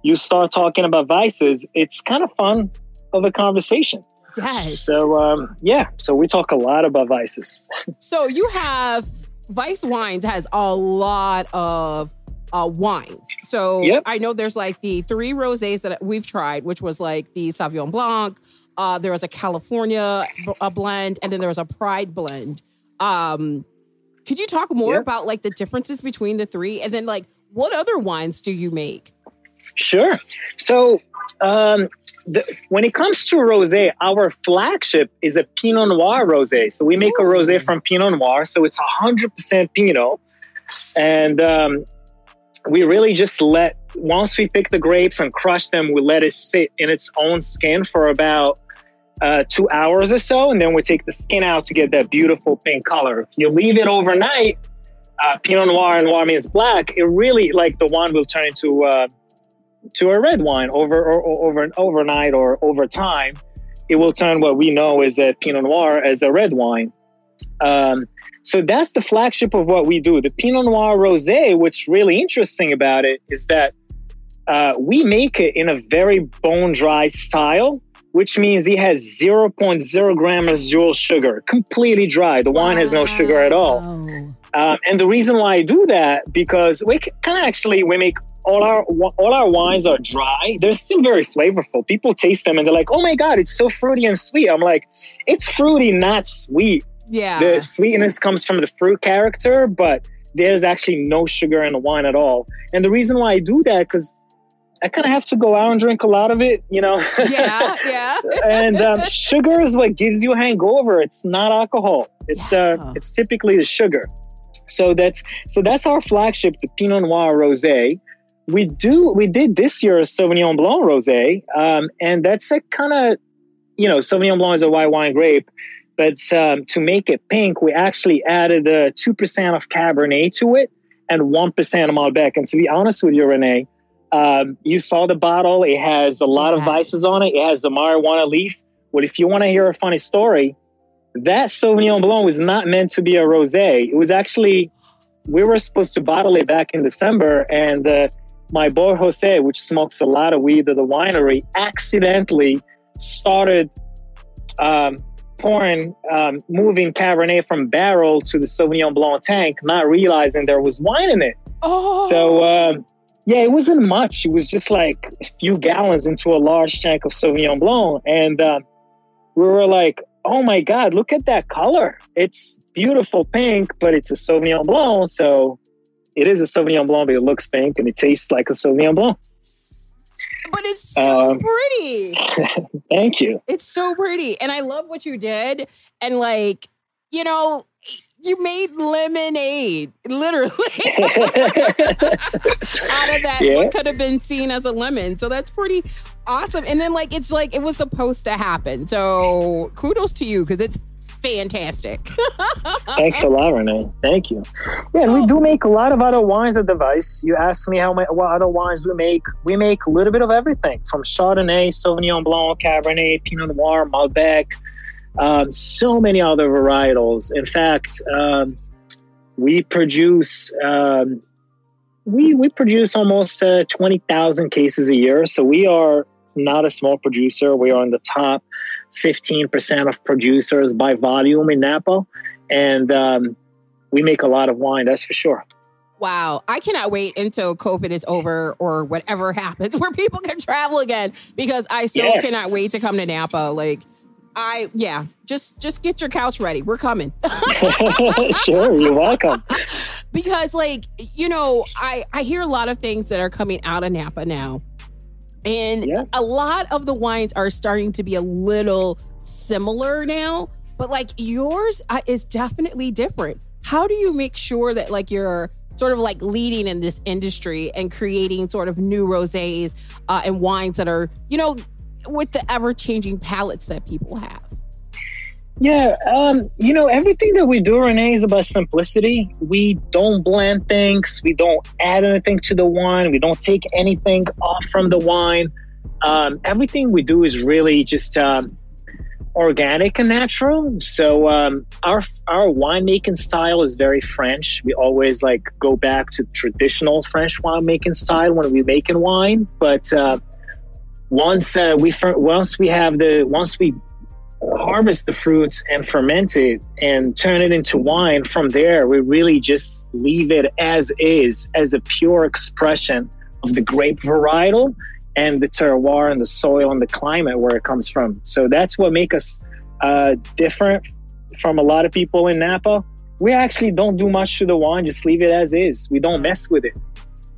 you start talking about vices, it's kind of fun of a conversation. Yes. So um, yeah, so we talk a lot about vices. so you have Vice Wines has a lot of uh, wines. So yep. I know there's like the three rosés that we've tried, which was like the Sauvignon Blanc. Uh, there was a California a blend, and then there was a Pride blend. Um, could you talk more yeah. about like the differences between the three, and then like what other wines do you make? Sure. So um, the, when it comes to rosé, our flagship is a Pinot Noir rosé. So we make Ooh. a rosé from Pinot Noir, so it's hundred percent Pinot, and um, we really just let once we pick the grapes and crush them, we let it sit in its own skin for about uh, two hours or so, and then we take the skin out to get that beautiful pink color. If you leave it overnight, uh, Pinot Noir and Noir means black. It really like the wine will turn into uh, to a red wine over or, or, over overnight or over time. It will turn what we know as a Pinot Noir as a red wine. Um, so that's the flagship of what we do. The Pinot Noir Rosé. What's really interesting about it is that uh, we make it in a very bone dry style which means he has 0.0 gram residual sugar, completely dry. The wine has no sugar at all. Um, and the reason why I do that because we can actually we make all our all our wines are dry. They're still very flavorful. People taste them and they're like, "Oh my god, it's so fruity and sweet." I'm like, "It's fruity, not sweet." Yeah. The sweetness comes from the fruit character, but there's actually no sugar in the wine at all. And the reason why I do that because I kind of have to go out and drink a lot of it, you know. Yeah, yeah. and um, sugar is what gives you a hangover. It's not alcohol. It's Yeah. uh, it's typically the sugar. So that's so that's our flagship, the Pinot Noir rosé. We do we did this year a Sauvignon Blanc rosé, um, and that's a kind of you know Sauvignon Blanc is a white wine grape, but um, to make it pink, we actually added uh, two percent of Cabernet to it and one percent of Malbec. And to be honest with you, Renee, um, you saw the bottle. It has a lot of vices on it. It has the marijuana leaf. Well, if you want to hear a funny story, that Sauvignon Blanc was not meant to be a rosé. It was actually we were supposed to bottle it back in December, and uh, my boy Jose, which smokes a lot of weed at the winery, accidentally started um, pouring, um, moving Cabernet from barrel to the Sauvignon Blanc tank, not realizing there was wine in it. Oh, So um, yeah, it wasn't much. It was just like a few gallons into a large tank of Sauvignon Blanc, and um, we were like, "Oh my God, look at that color! It's beautiful pink, but it's a Sauvignon Blanc." So it is a Sauvignon Blanc, but it looks pink and it tastes like a Sauvignon Blanc. but it's so um, pretty. Thank you. It's so pretty. And I love what you did. And like, you know, you made lemonade, literally. Out of that, Yeah. what could have been seen as a lemon. So that's pretty awesome. And then like it's like it was supposed to happen. So kudos to you because it's fantastic. Thanks a lot, Renee. Thank you. Yeah, and we do make a lot of other wines at the Vice. You asked me how many, what other wines we make. We make a little bit of everything from Chardonnay, Sauvignon Blanc, Cabernet, Pinot Noir, Malbec, um, so many other varietals. In fact, um, we produce um, we we produce almost uh, twenty thousand cases a year. So we are not a small producer. We are in the top fifteen percent of producers by volume in Napa, and um, we make a lot of wine. That's for sure. Wow, I cannot wait until COVID is over or whatever happens where people can travel again because I so Yes. cannot wait to come to Napa. Like, I yeah, just just get your couch ready. We're coming sure, you're welcome. because like you know I I hear a lot of things that are coming out of Napa now, and Yeah. a lot of the wines are starting to be a little similar now. But like yours uh, is definitely different. How do you make sure that like you're sort of like leading in this industry and creating sort of new rosés uh, and wines that are you know with the ever changing palettes that people have? Yeah, um, you know, everything that we do, Renee, is about simplicity. We don't blend things. We don't add anything to the wine. We don't take anything off from the wine. Um, everything we do is really just um, organic and natural. So um, our our winemaking style is very French. We always like go back to traditional French winemaking style when we making wine. But uh, once uh, we once we have the once we harvest the fruits and ferment it and turn it into wine from there we really just leave it as is as a pure expression of the grape varietal and the terroir and the soil and the climate where it comes from. So that's what makes us uh, different from a lot of people in napa. We actually don't do much to the wine just leave it as is. We don't mess with it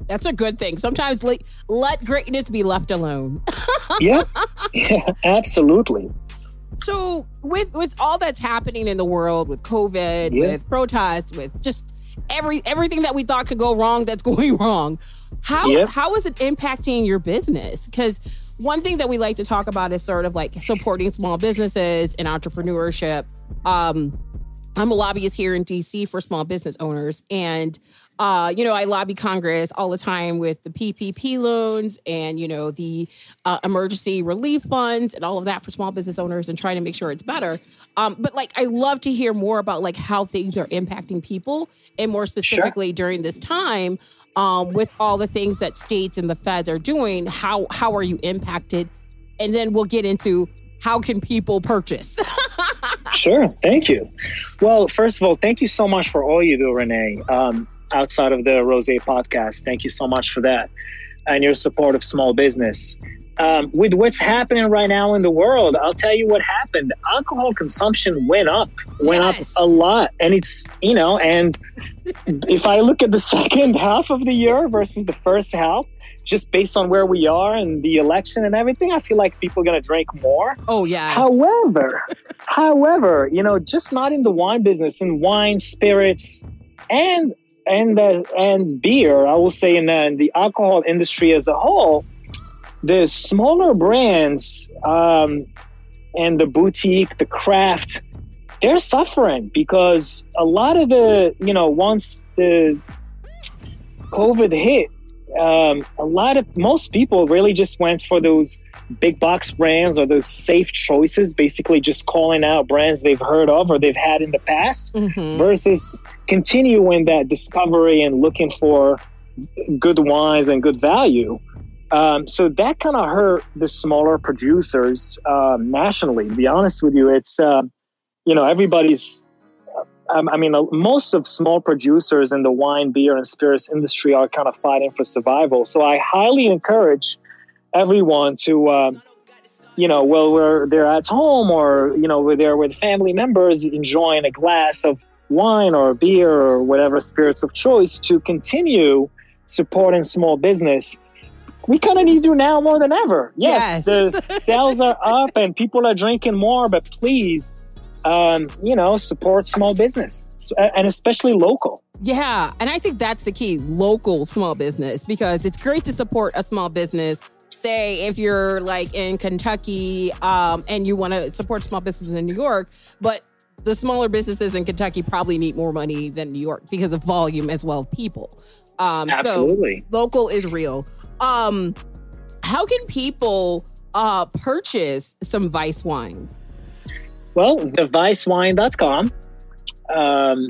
That's a good thing. Sometimes let, let greatness be left alone. yeah, yeah absolutely So with with all that's happening in the world, with COVID, Yeah. with protests, with just every everything that we thought could go wrong that's going wrong, how Yep. how is it impacting your business? Because one thing that we like to talk about is sort of like supporting small businesses and entrepreneurship. Um, I'm a lobbyist here in DC for small business owners. And, uh, you know, I lobby Congress all the time with the PPP loans and, you know, the uh, emergency relief funds and all of that for small business owners and trying to make sure it's better. Um, but like, I love to hear more about like how things are impacting people and more specifically during this time um, with all the things that states and the feds are doing. How, how are you impacted? And then we'll get into how can people purchase? Sure. Thank you. Well, first of all, thank you so much for all you do, Renee, um, outside of the Rose podcast. Thank you so much for that and your support of small business. um, with what's happening right now in the world, I'll tell you what happened. Alcohol consumption went up, went Yes. up a lot, and it's you know, and if I look at the second half of the year versus the first half, just based on where we are and the election and everything, I feel like people are gonna drink more. Oh yeah. However, however, you know, just not in the wine business, in wine, spirits, and and uh, and beer. I will say in, uh, in the alcohol industry as a whole, the smaller brands um, and the boutique, the craft, they're suffering because a lot of the you know once the COVID hit. Um, a lot of most people really just went for those big box brands or those safe choices, basically just calling out brands they've heard of or they've had in the past, Mhm. versus continuing that discovery and looking for good wines and good value. Um, so that kind of hurt the smaller producers um, nationally. To be honest with you, it's uh, you know everybody's. Um, I mean, uh, most of small producers in the wine, beer, and spirits industry are kind of fighting for survival. So I highly encourage everyone to, um, you know, well, where they're at home or you know, where they're with family members, enjoying a glass of wine or beer or whatever spirits of choice, to continue supporting small business. We kind of need you now more than ever. Yes, Yes. the sales are up and people are drinking more, but please, um, you know, support small business and especially local. Yeah, and I think that's the key local small business because it's great to support a small business. Say if you're like in Kentucky um, and you want to support small businesses in New York, but the smaller businesses in Kentucky probably need more money than New York because of volume as well of people. Um, so Absolutely. local is real. Um, how can people uh, purchase some Vice wines? Well, thevicewine.com. Um,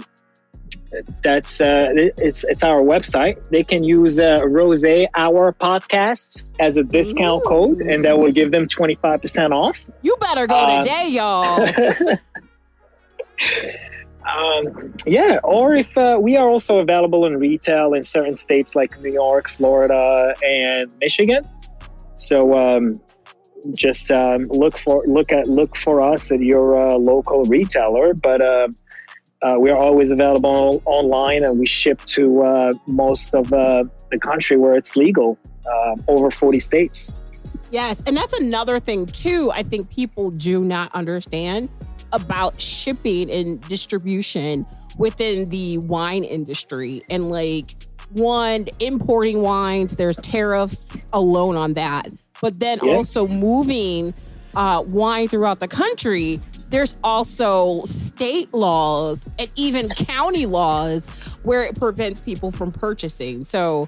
that's uh, it's it's our website. They can use uh, Rose Hour Podcast as a discount Ooh. code, and that will give them twenty five percent off. You better go Uh, today, y'all. um, yeah, or if uh, we are also available in retail in certain states like New York, Florida, and Michigan. So um, just um, look for look at look for us at your uh, local retailer. But uh, uh, we are always available online, and we ship to uh, most of uh, the country where it's legal, uh, over forty states. Yes, and that's another thing too. I think people do not understand about shipping and distribution within the wine industry. And like one importing wines, there's tariffs alone on that. But then Yeah. also moving uh, wine throughout the country, there's also state laws and even county laws where it prevents people from purchasing. So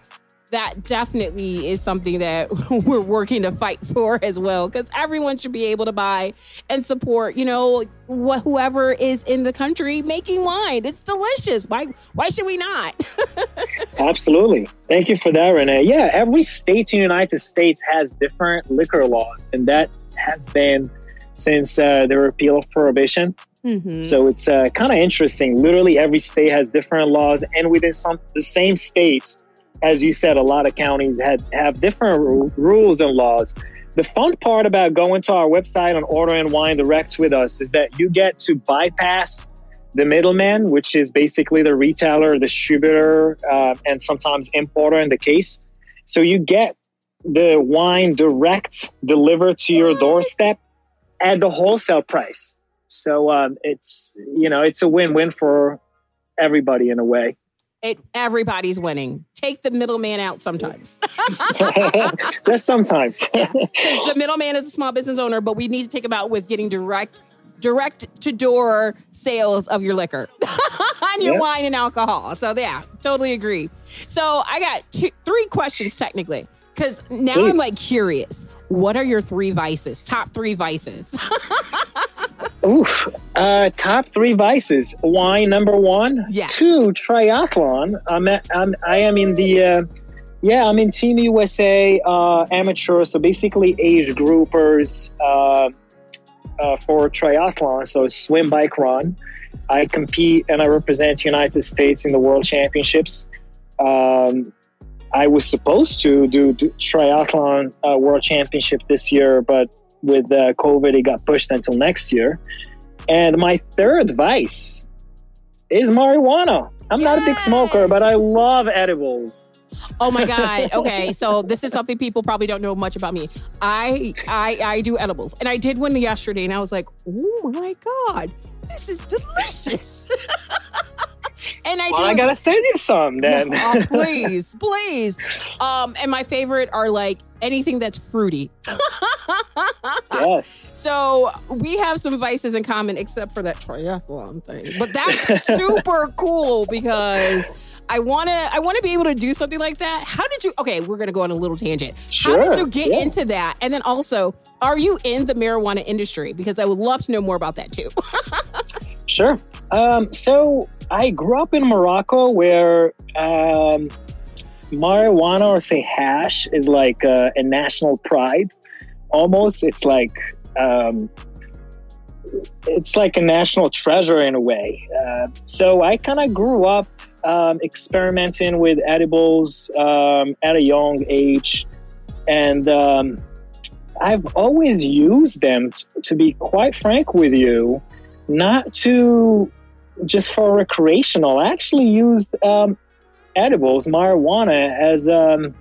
that definitely is something that we're working to fight for as well because everyone should be able to buy and support you know wh- whoever is in the country making wine it's delicious why why should we not Absolutely. Thank you for that, Renee. Yeah, every state in the United States has different liquor laws, and that has been since uh, the repeal of prohibition. Mhm. So it's uh, kind of interesting. Literally, every state has different laws, and within some the same states, as you said, a lot of counties had have different ru- rules and laws. The fun part about going to our website and ordering wine direct with us is that you get to bypass the middleman, which is basically the retailer, distributor, uh, and sometimes importer in the case. So you get the wine direct delivered to your doorstep at the wholesale price. So um, it's you know it's a win-win for everybody in a way. It everybody's winning take the middleman out sometimes Just sometimes. Yeah. the middleman is a small business owner but we need to take him out with getting direct direct to door sales of your liquor and your Yeah. wine and alcohol so yeah totally agree so i got two, three questions technically because now i'm like curious what are your three vices top three vices Oof. Uh, top three vices: wine, number one. Yes. Two, triathlon. I'm, at, I'm I am in the. Uh, yeah, I'm in Team USA uh, amateur, so basically age groupers uh, uh, for triathlon. So swim, bike, run. I compete and I represent United States in the World Championships. Um, I was supposed to do, do triathlon uh, world championship this year, but with uh, COVID, it got pushed until next year. And my third vice is marijuana. I'm not a big smoker, but I love edibles. Oh my god. Okay, so this is something people probably don't know much about me. I I I do edibles, and I did one yesterday, and I was like, oh my god, this is delicious. and I Well, do. I gotta send you some then. Oh, please, please. Um, and my favorite are like anything that's fruity. yes. So we have some vices in common, except for that triathlon thing. But that's super cool because I wanna I wanna be able to do something like that. How did you? Okay, we're gonna go on a little tangent. Sure. How did you get yeah. into that? And then also, are you in the marijuana industry? Because I would love to know more about that too. Sure. Um, so I grew up in Morocco where um, marijuana or say hash is like uh, a national pride. Almost, it's like um, it's like a national treasure in a way. Uh, so I kind of grew up um, experimenting with edibles um, at a young age, and um, I've always used them. t- to be quite frank with you, not to just for recreational. I actually used um, edibles, marijuana, as um,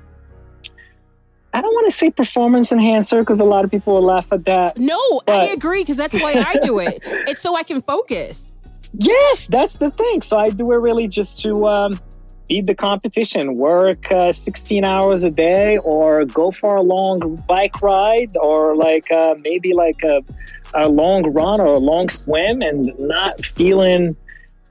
I don't want to say performance enhancer because a lot of people will laugh at that. no, I agree because that's why I do it. It's so I can focus. Yes, that's the thing. So I do it really just to um, beat the competition, work uh, 16 hours a day, or go for a long bike ride, or like uh, maybe like a, a long run or a long swim, and not feeling.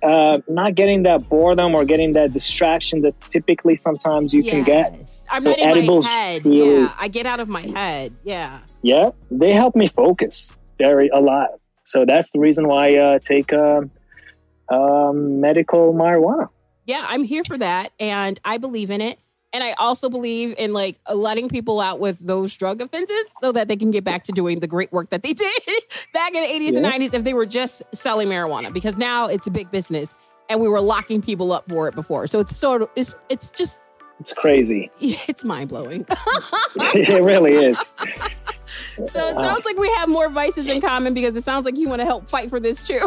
Uh, not getting that boredom or getting that distraction that typically sometimes you can get. I'm So not in my edibles head. really- Yeah, I get out of my head. Yeah. Yeah, they help me focus very a lot. So that's the reason why I uh, take um, um, medical marijuana. Yeah, I'm here for that. And I believe in it. And I also believe in like letting people out with those drug offenses so that they can get back to doing the great work that they did back in the 80s Yeah. and 90s if they were just selling marijuana because now it's a big business and we were locking people up for it before. So it's sort of it's it's just It's crazy. it's mind blowing. it really is. so it sounds like we have more vices in common because it sounds like you want to help fight for this too.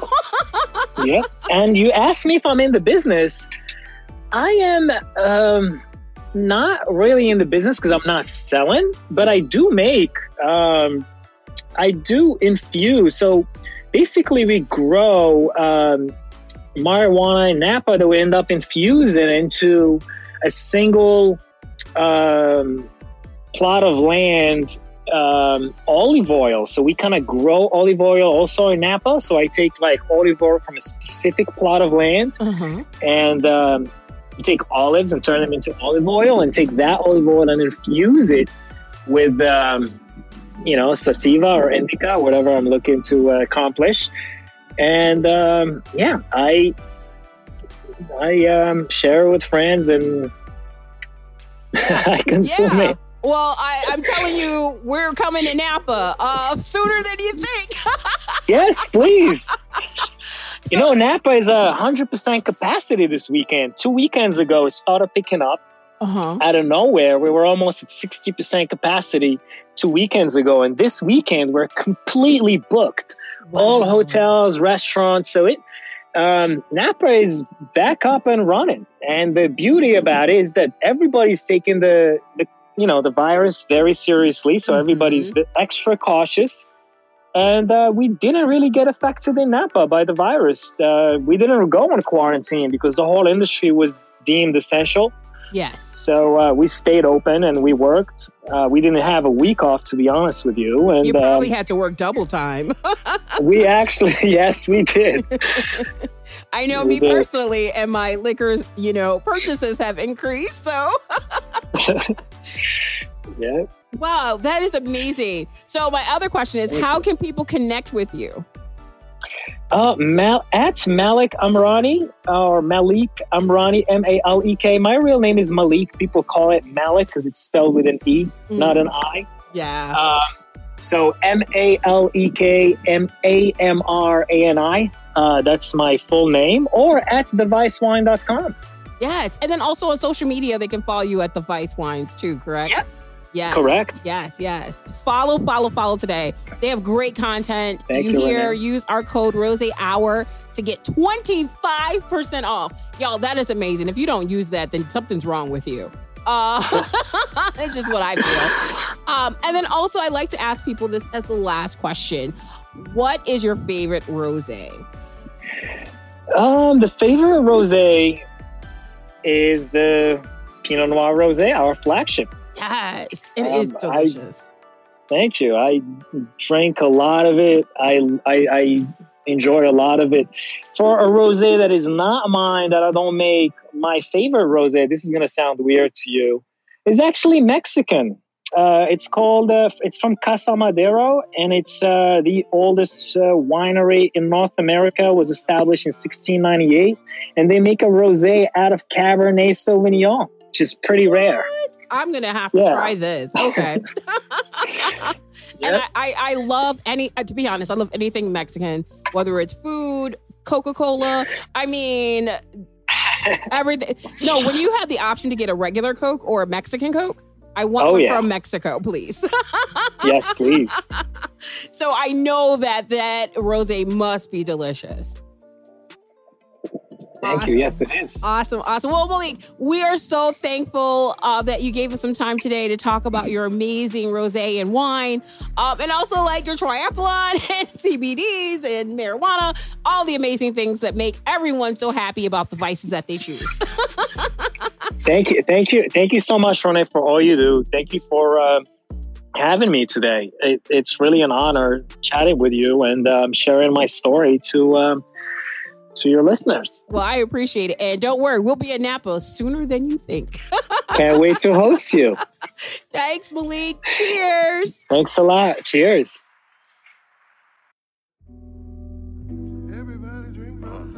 yeah. And you asked me if I'm in the business. I am um, not really in the business because I'm not selling, but I do make, um, I do infuse. So basically, we grow um, marijuana in Napa that we end up infusing into a single um, plot of land um, olive oil. So we kind of grow olive oil also in Napa. So I take like olive oil from a specific plot of land Uh-huh. and um, take olives and turn them into olive oil and take that olive oil and infuse it with, um, you know, sativa or indica, whatever I'm looking to uh, accomplish. And um, yeah, I I um, share it with friends and I consume Yeah. it. Well, I, I'm telling you, we're coming to Napa uh, sooner than you think. Yes, please. You know, Napa is a hundred percent capacity this weekend. Two weekends ago, it started picking up Uh-huh. out of nowhere. We were almost at sixty percent capacity two weekends ago, and this weekend we're completely booked. All hotels, restaurants. So it um, Napa is back up and running. And the beauty about it is that everybody's taking the, the you know the virus very seriously. So Mhm. everybody's extra cautious. And uh, we didn't really get affected in Napa by the virus. Uh, we didn't go on quarantine because the whole industry was deemed essential. Yes. So uh, we stayed open and we worked. Uh, we didn't have a week off, to be honest with you. And You probably um, had to work double time. we actually, yes, we did. I know We me did. personally, and my liquors, you know, purchases have increased. So, Yeah. wow, that is amazing. So, my other question is, how can people connect with you? Uh, Mal- at Malek Amrani or Malek Amrani, M A L E K. My real name is Malik. People call it Malik because it's spelled with an E, not an I. Yeah. Um, so M A L E K M A M R A N I. Uh, that's my full name. Or at thevicewine.com. Yes. And then also on social media, they can follow you at the Vice Wines too, correct? Yep. Yes. Correct. Yes, yes. Follow, follow, follow today. They have great content. Thank you you, hear, Renee. use our code Rose Hour to get 25% off. Y'all, that is amazing. If you don't use that, then something's wrong with you. Uh, it's just what I feel. Um, and then also, I like to ask people this as the last question What is your favorite rose? Um, the favorite rosé is the Pinot Noir rosé, our flagship. Yes, it Um, is I- delicious. Thank you. I drank a lot of it. I, I I enjoy a lot of it. For a rosé that is not mine, that I don't make, my favorite rosé. This is gonna sound weird to you. Is actually Mexican. Uh, it's called. Uh, it's from Casa Madero, and it's uh, the oldest uh, winery in North America. Was established in 1698, and they make a rosé out of Cabernet Sauvignon, which is pretty rare. I'm gonna have to Yeah. try this. Okay. And I, I, I love any. uh, To be honest, I love anything Mexican, whether it's food, Coca Cola. I mean, everything. No, when you have the option to get a regular Coke or a Mexican Coke, I want Oh, one yeah. from Mexico, please. yes, please. so I know that that rosé must be delicious. Thank you. Yes, it is. Awesome, awesome. Well, Malek, we are so thankful uh, that you gave us some time today to talk about your amazing rosé and wine, um, and also like your triathlon and CBDs and marijuana, all the amazing things that make everyone so happy about the vices that they choose. Thank you, thank you, thank you so much, Renee, for all you do. Thank you for uh, having me today. It, it's really an honor chatting with you and um, sharing my story to um, to your listeners. well, I appreciate it, and don't worry, we'll be in Napa sooner than you think. Can't wait to host you. Thanks, Malek. Cheers. Thanks a lot. Cheers. Everybody drink rose,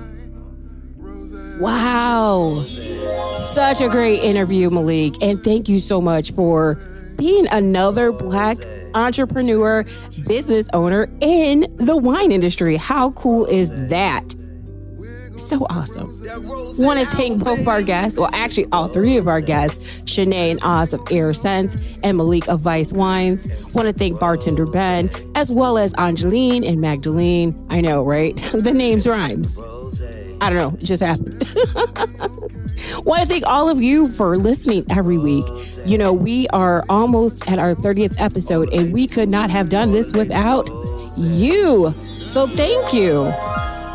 rose. Wow. Such a great interview, Malek. And thank you so much for being another Black entrepreneur, business owner in the wine industry. How cool is that? So awesome. Want to thank both of our guests, well, actually, all three of our guests, Shanae and Oz of Heir Scentz and Malek of Vice Wines. Want to thank bartender Ben, as well as Angeline and Magdalene. I know, right? the names rhymes. I don't know, it just happened. Want to thank all of you for listening every week. You know, we are almost at our 30th episode, and we could not have done this without you. So thank you.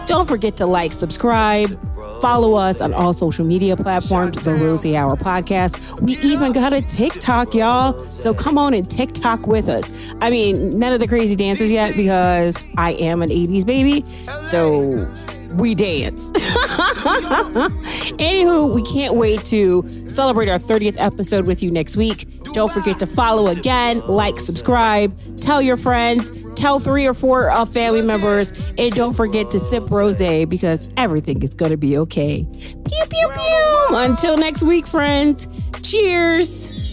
Don't forget to like, subscribe, follow us on all social media platforms, the Rosie Hour Podcast. We even got a TikTok, y'all. So come on and TikTok with us. I mean, none of the crazy dances yet because I am an 80s baby. So we dance. Anywho, we can't wait to celebrate our 30th episode with you next week. Don't forget to follow again, like, subscribe, tell your friends, tell three or four uh, family members, and don't forget to sip rose because everything is going to be okay. Pew, pew, pew. Until next week, friends. Cheers.